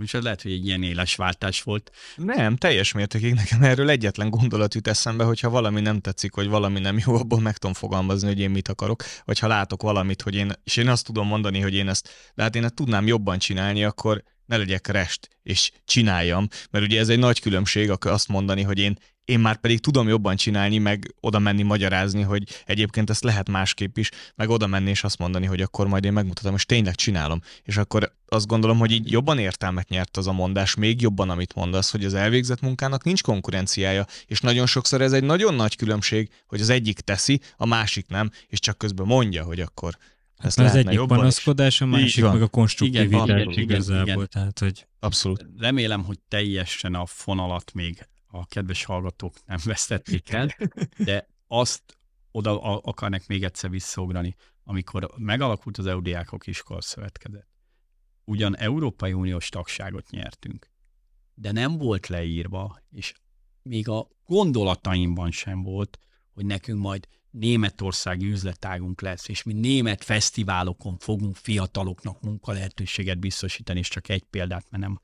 És ez lehet, hogy egy ilyen éles váltás volt. Nem, teljes mértékig nekem erről egyetlen gondolat jut eszembe, hogyha valami nem tetszik, vagy valami nem jó, abból meg tudom fogalmazni, hogy én mit akarok, vagy ha látok valamit, hogy én, és én azt tudom mondani, hogy én ezt, de hát én ezt tudnám jobban csinálni, akkor ne legyek rest, és csináljam, mert ugye ez egy nagy különbség, akkor azt mondani, hogy én, én már pedig tudom jobban csinálni, meg oda menni magyarázni, hogy egyébként ezt lehet másképp is, meg oda menni és azt mondani, hogy akkor majd én megmutatom, és tényleg csinálom. És akkor azt gondolom, hogy így jobban értelmet nyert az a mondás, még jobban, amit mondasz, hogy az elvégzett munkának nincs konkurenciája, és nagyon sokszor ez egy nagyon nagy különbség, hogy az egyik teszi, a másik nem, és csak közben mondja, hogy akkor ezt az egyik panaszkodás, a másik meg a konstruktivitás igazából. Igen. Tehát, hogy... Abszolút. Remélem, hogy teljesen a fonalat még a kedves hallgatók nem vesztették el, de azt oda akarnak még egyszer visszaugrani, amikor megalakult az EU Diákok Iskola Szövetkezet. Ugyan Európai Uniós tagságot nyertünk, de nem volt leírva, és még a gondolataimban sem volt, hogy nekünk majd németországi üzletágunk lesz, és mi német fesztiválokon fogunk fiataloknak munkalehetőséget biztosítani, és csak egy példát, mert nem,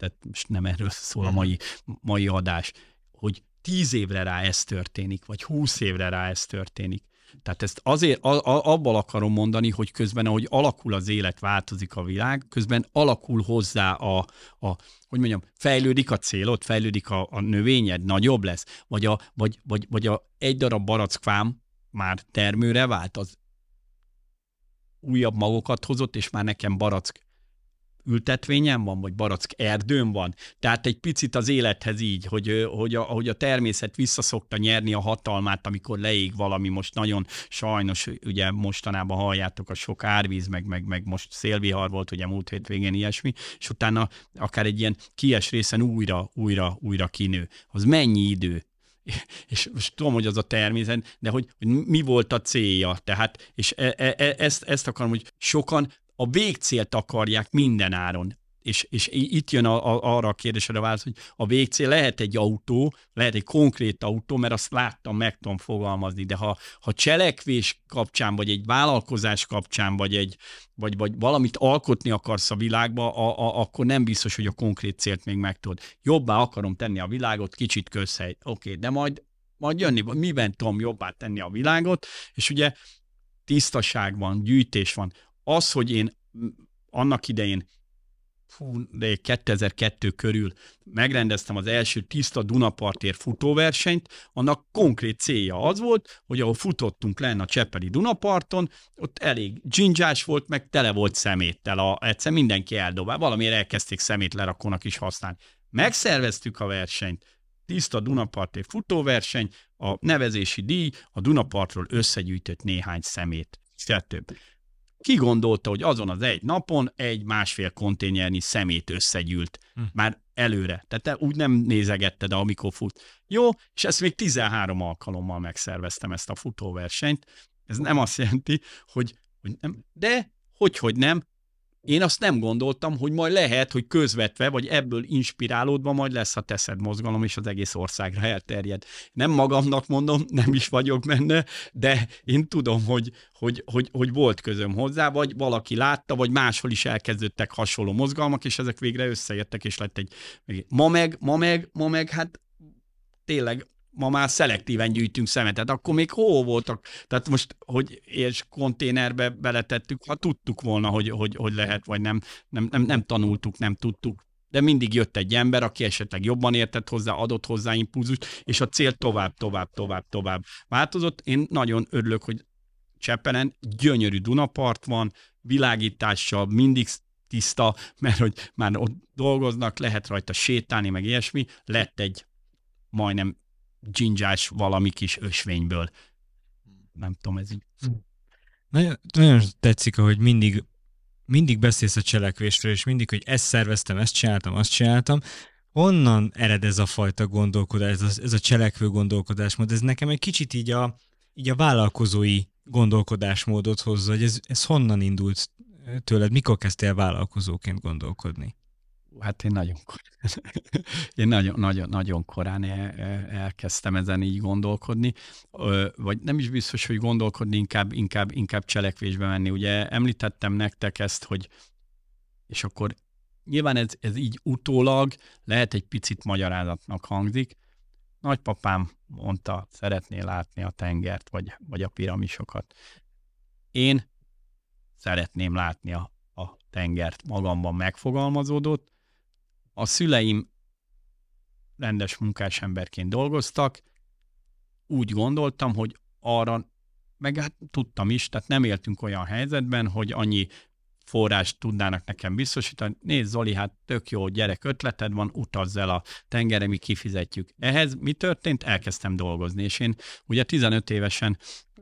tehát most nem erről szól a mai, mai adás, hogy tíz évre rá ez történik, vagy húsz évre rá ez történik. Tehát ezt azért a, a, abban akarom mondani, hogy közben, ahogy alakul az élet, változik a világ, közben alakul hozzá a, a hogy mondjam, fejlődik a célod, fejlődik a, a növényed, nagyobb lesz, vagy, a, vagy, vagy, vagy a egy darab barackfám már termőre vált, az újabb magokat hozott, és már nekem barack ültetvényen van, vagy barack erdőn van. Tehát egy picit az élethez így, hogy, hogy, a, hogy a természet visszaszokta nyerni a hatalmát, amikor leég valami, most nagyon sajnos, ugye mostanában halljátok a sok árvíz, meg, meg, meg most szélvihar volt, ugye múlt hétvégén ilyesmi, és utána akár egy ilyen kies részen újra, újra, újra kinő. Az mennyi idő? és most tudom, hogy az a természet, de hogy, hogy mi volt a célja, tehát, és e, e, e, ezt, ezt akarom, hogy sokan a végcélt akarják minden áron. És, és itt jön a, a, arra a kérdésre a válasz, hogy a végcél lehet egy autó, lehet egy konkrét autó, mert azt láttam, meg tudom fogalmazni, de ha, ha cselekvés kapcsán, vagy egy vállalkozás kapcsán, vagy, egy, vagy, vagy valamit alkotni akarsz a világba, a, a, akkor nem biztos, hogy a konkrét célt még meg tudod. Jobbá akarom tenni a világot, kicsit közhely. Oké, okay, de majd, majd jönni, miben tudom jobbá tenni a világot, és ugye tisztaság van, gyűjtés van. Az, hogy én annak idején fú, de 2002 körül megrendeztem az első tiszta Dunapartér futóversenyt, annak konkrét célja az volt, hogy ahol futottunk lenne a Csepeli Dunaparton, ott elég dzsindzsás volt, meg tele volt szeméttel, a, egyszer mindenki eldobál, valamiért elkezdték szemét lerakónak is használni. Megszerveztük a versenyt, tiszta Dunapartér futóverseny, a nevezési díj a Dunapartról összegyűjtött néhány szemét. Kettőbb. Ki gondolta, hogy azon az egy napon egy másfél konténernyi szemét összegyűlt. Hm. Már előre. Tehát te úgy nem nézegetted, amikor fut. Jó, és ezt még 13 alkalommal megszerveztem ezt a futóversenyt. Ez nem azt jelenti, hogy, hogy nem, de hogy, hogy nem, én azt nem gondoltam, hogy majd lehet, hogy közvetve, vagy ebből inspirálódva majd lesz a teszed mozgalom, és az egész országra elterjed. Nem magamnak mondom, nem is vagyok benne, de én tudom, hogy, hogy, hogy, hogy volt közöm hozzá, vagy valaki látta, vagy máshol is elkezdődtek hasonló mozgalmak, és ezek végre összeértek, és lett egy... Ma meg, ma meg, ma meg, hát tényleg ma már szelektíven gyűjtünk szemetet, akkor még hol voltak? Tehát most, hogy és konténerbe beletettük, ha tudtuk volna, hogy, hogy, hogy lehet, vagy nem, nem, nem, nem tanultuk, nem tudtuk, de mindig jött egy ember, aki esetleg jobban értett hozzá, adott hozzá impulzust, és a cél tovább, tovább, tovább, tovább változott. Én nagyon örülök, hogy Csepelen gyönyörű Dunapart van, világítással mindig tiszta, mert hogy már ott dolgoznak, lehet rajta sétálni, meg ilyesmi, lett egy majdnem dzsindzsás valami kis ösvényből. Nem tudom, ez így. Nagyon, nagyon tetszik, hogy mindig, mindig beszélsz a cselekvésről, és mindig, hogy ezt szerveztem, ezt csináltam, azt csináltam. Honnan ered ez a fajta gondolkodás, ez a, ez a cselekvő gondolkodásmód? Ez nekem egy kicsit így a, így a vállalkozói gondolkodásmódot hozza, hogy ez, ez honnan indult tőled, mikor kezdtél vállalkozóként gondolkodni? Hát én nagyon, én nagyon, nagyon, nagyon korán elkezdtem ezen így gondolkodni, vagy nem is biztos, hogy gondolkodni, inkább, inkább, inkább cselekvésbe menni. Ugye említettem nektek ezt, hogy és akkor nyilván ez, ez így utólag lehet egy picit magyarázatnak hangzik. Nagypapám mondta, szeretné látni a tengert, vagy, vagy a piramisokat. Én szeretném látni a, a tengert magamban megfogalmazódott, a szüleim rendes munkás emberként dolgoztak, úgy gondoltam, hogy arra, meg hát tudtam is, tehát nem éltünk olyan helyzetben, hogy annyi forrást tudnának nekem biztosítani. Nézd Zoli, hát tök jó gyerek ötleted van, utazz el a tengerre, mi kifizetjük. Ehhez mi történt? Elkezdtem dolgozni, és én ugye 15 évesen,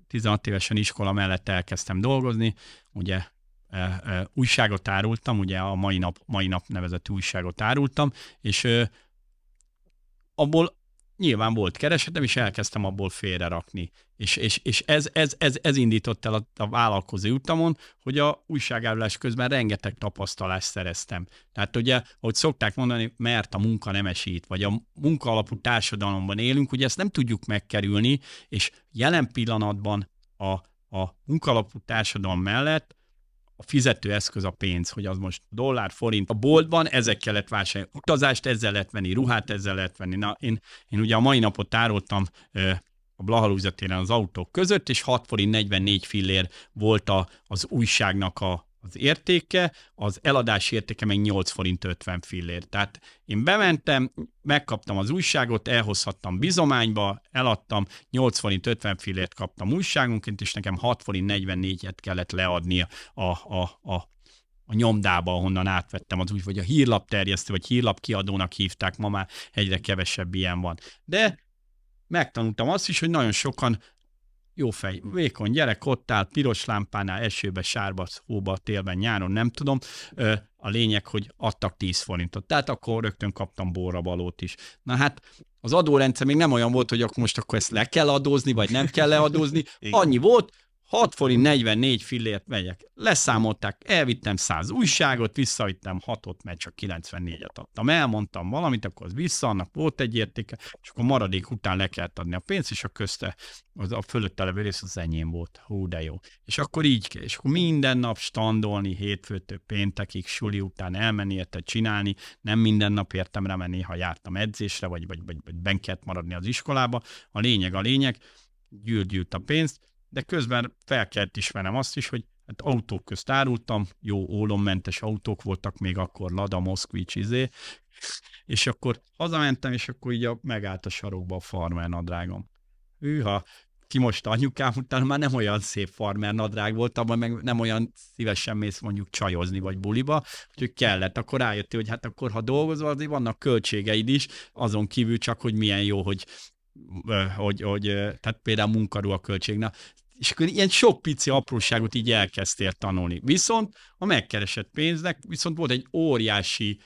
16 évesen iskola mellett elkezdtem dolgozni, ugye újságot árultam, ugye a mai nap, mai nap nevezett újságot árultam, és abból nyilván volt keresetem, és elkezdtem abból félre rakni. És, és, és ez, ez, ez, ez indított el a, a vállalkozó utamon, hogy a újságárulás közben rengeteg tapasztalást szereztem. Tehát ugye, ahogy szokták mondani, mert a munka nem esít, vagy a munka alapú társadalomban élünk, ugye ezt nem tudjuk megkerülni, és jelen pillanatban a, a munkalapú társadalom mellett a fizetőeszköz a pénz, hogy az most dollár, forint. A boltban ezekkel lehet vásárolni. Utazást ezzel lehet venni, ruhát ezzel lehet venni. Na, én, én ugye a mai napot tároltam a Blahalúzatéren az autók között, és 6 forint 44 fillér volt a, az újságnak a, az értéke, az eladási értéke meg 8 forint 50 fillér. Tehát én bementem, megkaptam az újságot, elhozhattam bizományba, eladtam, 8 forint 50 fillért kaptam újságunként, és nekem 6 forint 44-et kellett leadni a, a, a, a nyomdába, ahonnan átvettem az úgy, vagy a hírlap terjesztő, vagy hírlap kiadónak hívták, ma már egyre kevesebb ilyen van. De megtanultam azt is, hogy nagyon sokan jó fej, vékony gyerek, ott áll, piros lámpánál, esőbe, sárba, hóba, télben, nyáron, nem tudom. A lényeg, hogy adtak 10 forintot. Tehát akkor rögtön kaptam balót is. Na hát az adórendszer még nem olyan volt, hogy akkor most akkor ezt le kell adózni, vagy nem kell leadózni. Annyi volt, 6 forint 44 fillért megyek. Leszámolták, elvittem 100 újságot, visszavittem 6-ot, mert csak 94-et adtam. Elmondtam valamit, akkor az vissza, annak volt egy értéke, és akkor maradék után le kellett adni a pénzt, és a közte az a fölötte levő rész az enyém volt. Hú, de jó. És akkor így kell, és akkor minden nap standolni, hétfőtől péntekig, suli után elmenni, érte csinálni, nem minden nap értem remenni, ha jártam edzésre, vagy, vagy, vagy, vagy ben kellett maradni az iskolába. A lényeg, a lényeg, gyűlt, a pénzt, de közben fel kellett ismernem azt is, hogy hát autók közt árultam, jó ólommentes autók voltak még akkor, Lada, Moszkvics, izé, és akkor hazamentem, és akkor így megállt a sarokba a farmer nadrágom. Hűha, ki most anyukám, utána már nem olyan szép farmer nadrág volt, abban meg nem olyan szívesen mész mondjuk csajozni vagy buliba, úgyhogy kellett. Akkor rájöttél, hogy hát akkor ha dolgozol, azért vannak költségeid is, azon kívül csak, hogy milyen jó, hogy hogy, hogy tehát például munkaruha költség. Na, és akkor ilyen sok pici apróságot így elkezdtél tanulni. Viszont a megkeresett pénznek viszont volt egy óriási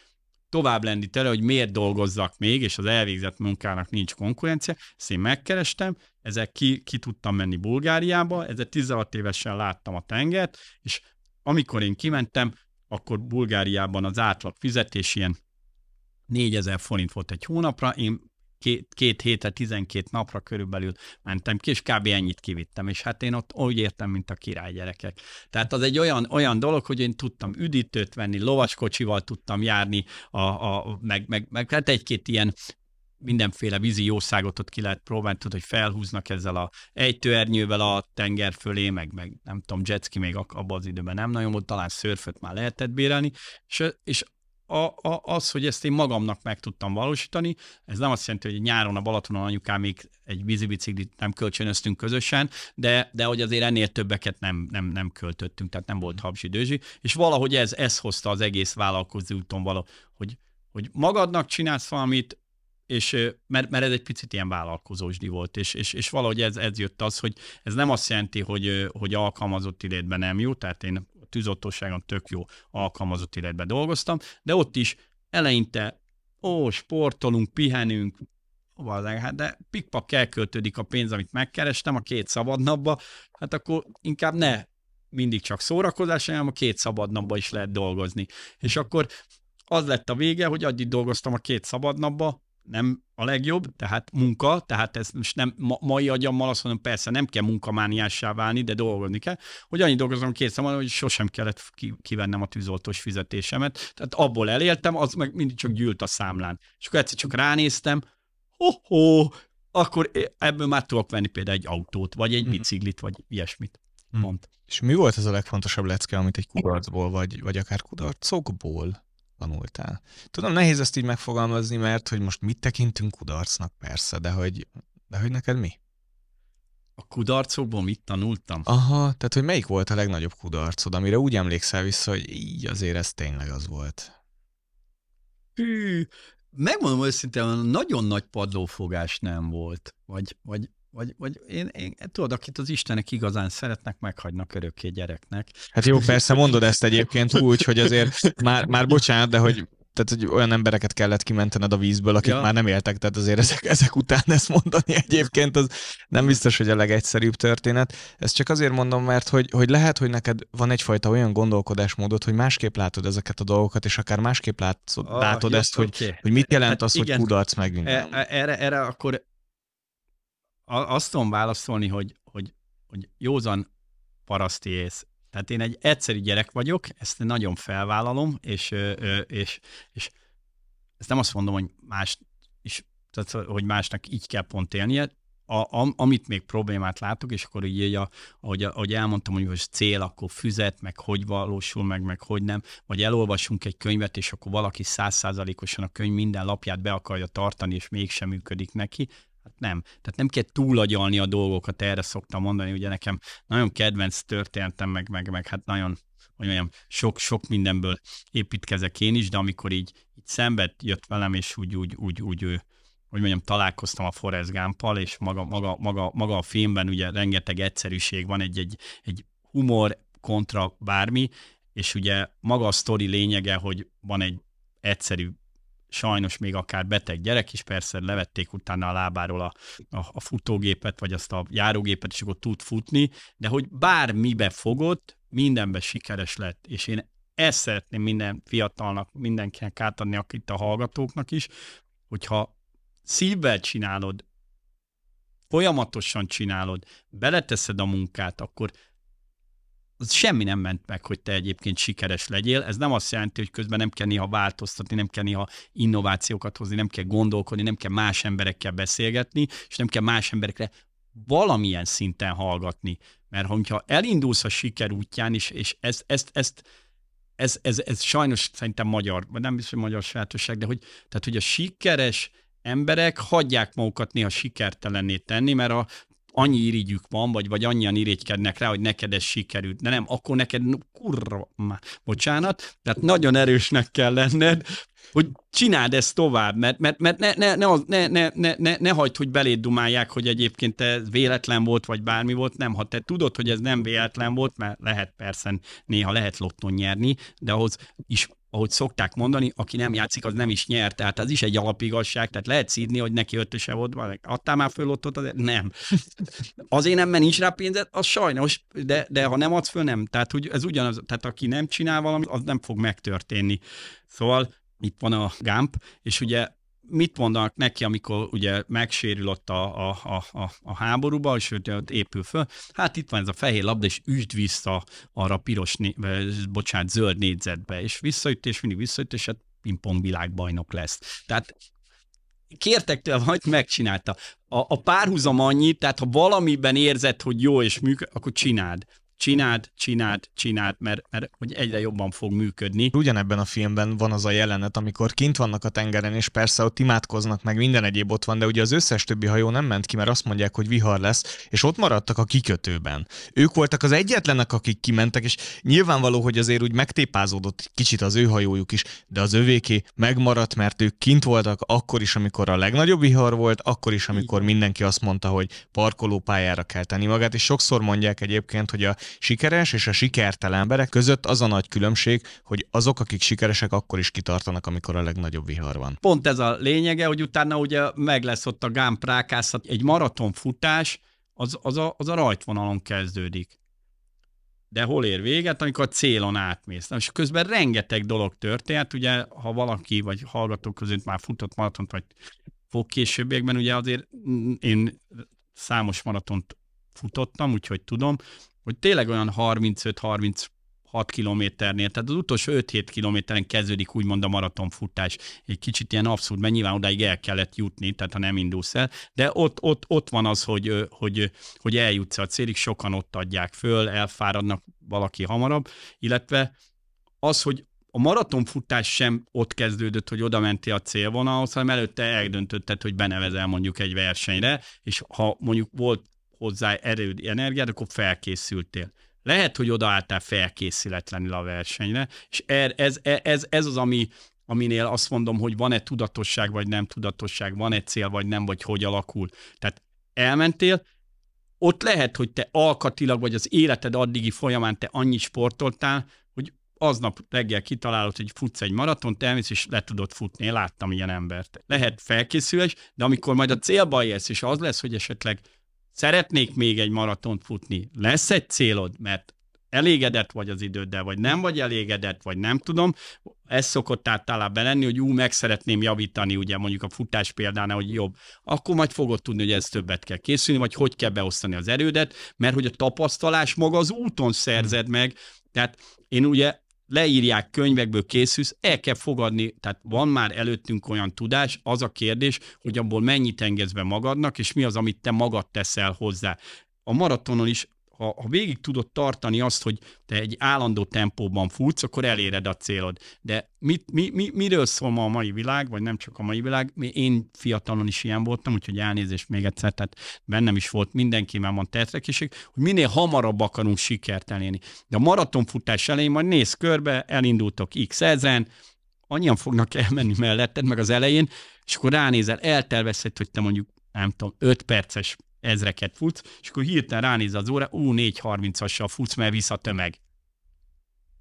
tovább lendítele, hogy miért dolgozzak még, és az elvégzett munkának nincs konkurencia. Ezt én megkerestem, ezek ki, ki tudtam menni Bulgáriába, ezzel 16 évesen láttam a tengert, és amikor én kimentem, akkor Bulgáriában az átlag fizetés ilyen 4000 forint volt egy hónapra, én két, két hétre, 12 napra körülbelül mentem ki, és kb. ennyit kivittem, és hát én ott úgy értem, mint a király gyerekek. Tehát az egy olyan, olyan dolog, hogy én tudtam üdítőt venni, lovaskocsival tudtam járni, a, a, meg, meg, meg hát egy-két ilyen mindenféle vízi jószágot ott ki lehet próbálni, tudod, hogy felhúznak ezzel a ejtőernyővel a tenger fölé, meg, meg nem tudom, jetski még abban az időben nem nagyon volt, talán szörföt már lehetett bérelni, és, és a, a, az, hogy ezt én magamnak meg tudtam valósítani, ez nem azt jelenti, hogy nyáron a Balatonon anyukám még egy vízibiciklit nem kölcsönöztünk közösen, de, de hogy azért ennél többeket nem, nem, nem költöttünk, tehát nem volt habzsi dőzsi, és valahogy ez, ez hozta az egész vállalkozó úton való, hogy, hogy magadnak csinálsz valamit, és mert, mert ez egy picit ilyen vállalkozósdi volt, és, és, és valahogy ez, ez jött az, hogy ez nem azt jelenti, hogy, hogy alkalmazott illetben nem jó, tehát én tűzoltóságon tök jó alkalmazott életben dolgoztam, de ott is eleinte, ó, sportolunk, pihenünk, hát de pikpak elköltődik a pénz, amit megkerestem a két szabad napba, hát akkor inkább ne mindig csak szórakozás, hanem a két szabad napba is lehet dolgozni. És akkor az lett a vége, hogy addig dolgoztam a két szabad napba, nem a legjobb, tehát munka, tehát ez most nem ma, mai agyammal azt mondom, persze nem kell munkamániássá válni, de dolgozni kell, hogy annyi dolgozom két szemben, hogy sosem kellett kivennem a tűzoltós fizetésemet, tehát abból eléltem, az meg mindig csak gyűlt a számlán. És akkor egyszer csak ránéztem, ho-ho, akkor ebből már tudok venni például egy autót, vagy egy mhm. biciklit, vagy ilyesmit. Mhm. Mond. És mi volt ez a legfontosabb lecke, amit egy kudarcból, vagy, vagy akár kudarcokból tanultál. Tudom, nehéz ezt így megfogalmazni, mert hogy most mit tekintünk kudarcnak, persze, de hogy, de hogy neked mi? A kudarcokból mit tanultam? Aha, tehát hogy melyik volt a legnagyobb kudarcod, amire úgy emlékszel vissza, hogy így azért ez tényleg az volt. Hű, megmondom őszintén, nagyon nagy padlófogás nem volt. Vagy, vagy vagy, vagy én, én, tudod, akit az Istenek igazán szeretnek, meghagynak örökké gyereknek. Hát jó, persze mondod ezt egyébként úgy, hogy azért már, már bocsánat, de hogy tehát, hogy olyan embereket kellett kimentened a vízből, akik ja. már nem éltek, tehát azért ezek, ezek után ezt mondani egyébként, az nem biztos, hogy a legegyszerűbb történet. Ezt csak azért mondom, mert hogy, hogy lehet, hogy neked van egyfajta olyan gondolkodásmódod, hogy másképp látod ezeket a dolgokat, és akár másképp látod, ah, látod jó, ezt, okay. hogy, hogy mit jelent hát az, igen. hogy kudarc meg minden. E, erre, erre akkor azt tudom válaszolni, hogy, hogy, hogy józan paraszti ész. Tehát én egy egyszerű gyerek vagyok, ezt nagyon felvállalom, és, és, és ezt nem azt mondom, hogy más is, tehát, hogy másnak így kell pont élnie, a, amit még problémát látok, és akkor így, a, ahogy, ahogy elmondtam, hogy most cél, akkor füzet, meg hogy valósul meg, meg hogy nem, vagy elolvasunk egy könyvet, és akkor valaki százszázalékosan a könyv minden lapját be akarja tartani, és mégsem működik neki, Hát nem. Tehát nem kell túlagyalni a dolgokat, erre szoktam mondani, ugye nekem nagyon kedvenc történetem, meg, meg, meg hát nagyon hogy mondjam, sok, sok mindenből építkezek én is, de amikor így, így szembe jött velem, és úgy, úgy, úgy, úgy, úgy hogy mondjam, találkoztam a Forrest gump és maga, maga, maga, maga a filmben ugye rengeteg egyszerűség van, egy, egy, egy humor kontra bármi, és ugye maga a sztori lényege, hogy van egy egyszerű sajnos még akár beteg gyerek is, persze levették utána a lábáról a, a, a futógépet, vagy azt a járógépet, és akkor tud futni, de hogy bármibe fogott, mindenbe sikeres lett, és én ezt szeretném minden fiatalnak, mindenkinek átadni, akit a hallgatóknak is, hogyha szívvel csinálod, folyamatosan csinálod, beleteszed a munkát, akkor az semmi nem ment meg, hogy te egyébként sikeres legyél. Ez nem azt jelenti, hogy közben nem kell néha változtatni, nem kell néha innovációkat hozni, nem kell gondolkodni, nem kell más emberekkel beszélgetni, és nem kell más emberekre valamilyen szinten hallgatni. Mert ha elindulsz a siker útján, és, és ezt, ezt, ezt ez, ez, ez sajnos szerintem magyar, vagy nem biztos, hogy magyar sajátosság, de hogy, tehát, hogy a sikeres emberek hagyják magukat néha sikertelenné tenni, mert a annyi irigyük van, vagy, vagy annyian irigykednek rá, hogy neked ez sikerült. De nem, akkor neked kurva, má, bocsánat, tehát nagyon erősnek kell lenned, hogy csináld ezt tovább, mert, mert, mert ne, ne, ne, ne, ne, ne, ne, ne hagyd, hogy beléd dumálják, hogy egyébként ez véletlen volt, vagy bármi volt, nem, ha te tudod, hogy ez nem véletlen volt, mert lehet persze, néha lehet lotton nyerni, de ahhoz is ahogy szokták mondani, aki nem játszik, az nem is nyert. Tehát ez is egy alapigazság, tehát lehet szídni, hogy neki ötöse volt, vagy adtál már föl ott, azért nem. Azért nem, mert nincs rá pénzed, az sajnos, de, de ha nem adsz föl, nem. Tehát hogy ez ugyanaz, tehát aki nem csinál valamit, az nem fog megtörténni. Szóval itt van a Gump, és ugye mit mondanak neki, amikor ugye megsérül ott a, a, a, a, háborúba, és ott épül föl? Hát itt van ez a fehér labda, és üsd vissza arra piros, né, bocsánat, zöld négyzetbe, és visszaüt, és mindig visszaüt, és hát pingpong világbajnok lesz. Tehát kértek tőle, hogy megcsinálta. A, a párhuzam annyi, tehát ha valamiben érzed, hogy jó és működik, akkor csináld csináld, csináld, csináld, mert, mert hogy egyre jobban fog működni. Ugyanebben a filmben van az a jelenet, amikor kint vannak a tengeren, és persze ott imádkoznak, meg minden egyéb ott van, de ugye az összes többi hajó nem ment ki, mert azt mondják, hogy vihar lesz, és ott maradtak a kikötőben. Ők voltak az egyetlenek, akik kimentek, és nyilvánvaló, hogy azért úgy megtépázódott kicsit az ő hajójuk is, de az övéké megmaradt, mert ők kint voltak akkor is, amikor a legnagyobb vihar volt, akkor is, amikor mindenki azt mondta, hogy parkolópályára kell tenni magát, és sokszor mondják egyébként, hogy a sikeres és a sikertelen emberek között az a nagy különbség, hogy azok, akik sikeresek, akkor is kitartanak, amikor a legnagyobb vihar van. Pont ez a lényege, hogy utána ugye meg lesz ott a gámprákászat. Egy maratonfutás, az, az, a, az a rajtvonalon kezdődik. De hol ér véget, amikor a célon átmész. És közben rengeteg dolog történt, ugye, ha valaki, vagy hallgatók között már futott maratont, vagy fog későbbiekben, ugye azért én számos maratont futottam, úgyhogy tudom, hogy tényleg olyan 35-36 kilométernél, tehát az utolsó 5-7 kilométeren kezdődik úgymond a maratonfutás. Egy kicsit ilyen abszurd, mert nyilván odáig el kellett jutni, tehát ha nem indulsz el, de ott, ott, ott van az, hogy, hogy, hogy eljutsz a célig, sokan ott adják föl, elfáradnak valaki hamarabb, illetve az, hogy a maratonfutás sem ott kezdődött, hogy oda mentél a célvonalhoz, hanem előtte eldöntötted, hogy benevezel mondjuk egy versenyre, és ha mondjuk volt hozzá erőd, energiát, akkor felkészültél. Lehet, hogy odaálltál felkészületlenül a versenyre, és er, ez, ez, ez, ez az, ami, aminél azt mondom, hogy van-e tudatosság, vagy nem tudatosság, van-e cél, vagy nem, vagy hogy alakul. Tehát elmentél, ott lehet, hogy te alkatilag, vagy az életed addigi folyamán te annyi sportoltál, hogy aznap reggel kitalálod, hogy futsz egy maratont, elmész, és le tudod futni. Láttam ilyen embert. Lehet felkészülés, de amikor majd a célba érsz, és az lesz, hogy esetleg szeretnék még egy maratont futni, lesz egy célod, mert elégedett vagy az időddel, vagy nem vagy elégedett, vagy nem tudom, ez szokott általában lenni, hogy ú, meg szeretném javítani, ugye mondjuk a futás példánál, hogy jobb, akkor majd fogod tudni, hogy ez többet kell készülni, vagy hogy kell beosztani az erődet, mert hogy a tapasztalás maga az úton szerzed meg, tehát én ugye leírják könyvekből készülsz, el kell fogadni, tehát van már előttünk olyan tudás, az a kérdés, hogy abból mennyit engedsz be magadnak, és mi az, amit te magad teszel hozzá. A maratonon is ha, ha végig tudod tartani azt, hogy te egy állandó tempóban futsz, akkor eléred a célod. De mit, mi, mi, miről szól ma a mai világ, vagy nem csak a mai világ? Én fiatalon is ilyen voltam, úgyhogy elnézést még egyszer, tehát bennem is volt mindenki, mert van tetrekiség, hogy minél hamarabb akarunk sikert elérni. De a maratonfutás elején majd néz körbe, elindultok x ezen, annyian fognak elmenni melletted, meg az elején, és akkor ránézel, eltervezhet, hogy te mondjuk, nem tudom, 5 perces ezreket futsz, és akkor hirtelen ránéz az óra, ú, 4.30-assal futsz, mert vissza tömeg.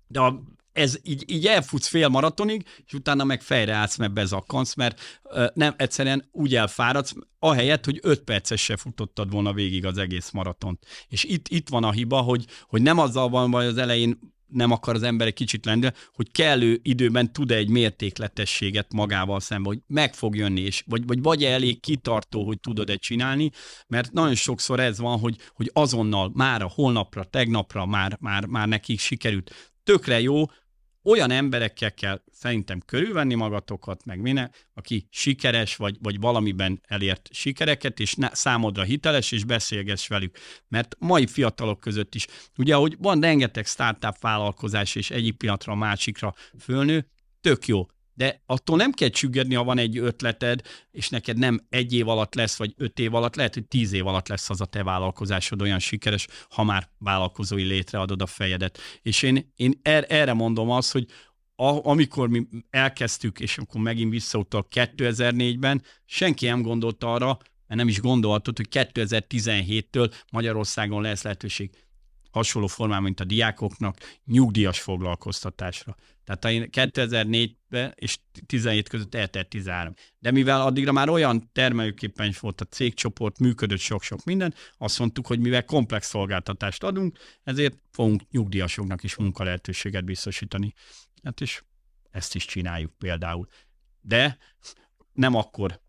De a, ez így, így elfutsz fél maratonig, és utána meg fejre állsz, mert bezakkansz, mert ö, nem, egyszerűen úgy elfáradsz, ahelyett, hogy 5 perces se futottad volna végig az egész maratont. És itt, itt van a hiba, hogy, hogy nem azzal van, hogy az elején nem akar az ember egy kicsit lenni, hogy kellő időben tud-e egy mértékletességet magával szemben, hogy meg fog jönni, és vagy, vagy vagy elég kitartó, hogy tudod-e csinálni, mert nagyon sokszor ez van, hogy, hogy azonnal, már a holnapra, tegnapra már, már, már nekik sikerült. Tökre jó, olyan emberekkel kell szerintem körülvenni magatokat, meg minek, aki sikeres, vagy, vagy valamiben elért sikereket, és ne, számodra hiteles, és beszélgess velük. Mert mai fiatalok között is, ugye, hogy van rengeteg startup vállalkozás, és egyik pillanatra a másikra fölnő, tök jó de attól nem kell csüggedni, ha van egy ötleted, és neked nem egy év alatt lesz, vagy öt év alatt, lehet, hogy tíz év alatt lesz az a te vállalkozásod olyan sikeres, ha már vállalkozói létreadod a fejedet. És én, én er, erre mondom azt, hogy a, amikor mi elkezdtük, és akkor megint visszautal 2004-ben, senki nem gondolt arra, mert nem is gondoltad, hogy 2017-től Magyarországon lesz lehetőség hasonló formában, mint a diákoknak, nyugdíjas foglalkoztatásra. Tehát én 2004-ben és 17 között eltelt 13. De mivel addigra már olyan termelőképpen volt a cégcsoport, működött sok-sok minden, azt mondtuk, hogy mivel komplex szolgáltatást adunk, ezért fogunk nyugdíjasoknak is munkalehetőséget biztosítani. Hát és ezt is csináljuk például. De nem akkor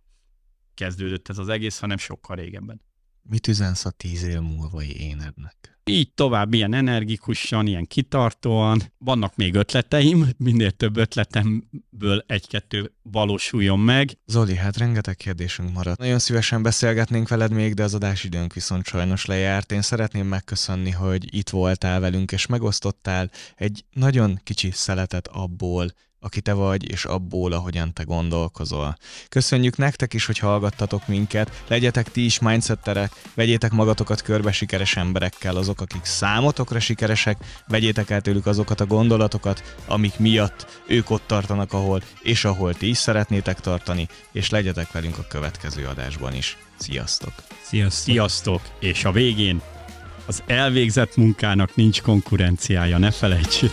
kezdődött ez az egész, hanem sokkal régebben. Mit üzensz a tíz év múlvai énednek? Így tovább, ilyen energikusan, ilyen kitartóan. Vannak még ötleteim, minél több ötletemből egy-kettő valósuljon meg. Zoli, hát rengeteg kérdésünk maradt. Nagyon szívesen beszélgetnénk veled még, de az adásidőnk viszont sajnos lejárt. Én szeretném megköszönni, hogy itt voltál velünk, és megosztottál egy nagyon kicsi szeletet abból, aki te vagy, és abból, ahogyan te gondolkozol. Köszönjük nektek is, hogy hallgattatok minket, legyetek ti is mindsetterek, vegyétek magatokat körbe sikeres emberekkel, azok, akik számotokra sikeresek, vegyétek el tőlük azokat a gondolatokat, amik miatt ők ott tartanak, ahol, és ahol ti is szeretnétek tartani, és legyetek velünk a következő adásban is. Sziasztok! Sziasztok! Sziasztok! És a végén az elvégzett munkának nincs konkurenciája, ne felejtsük!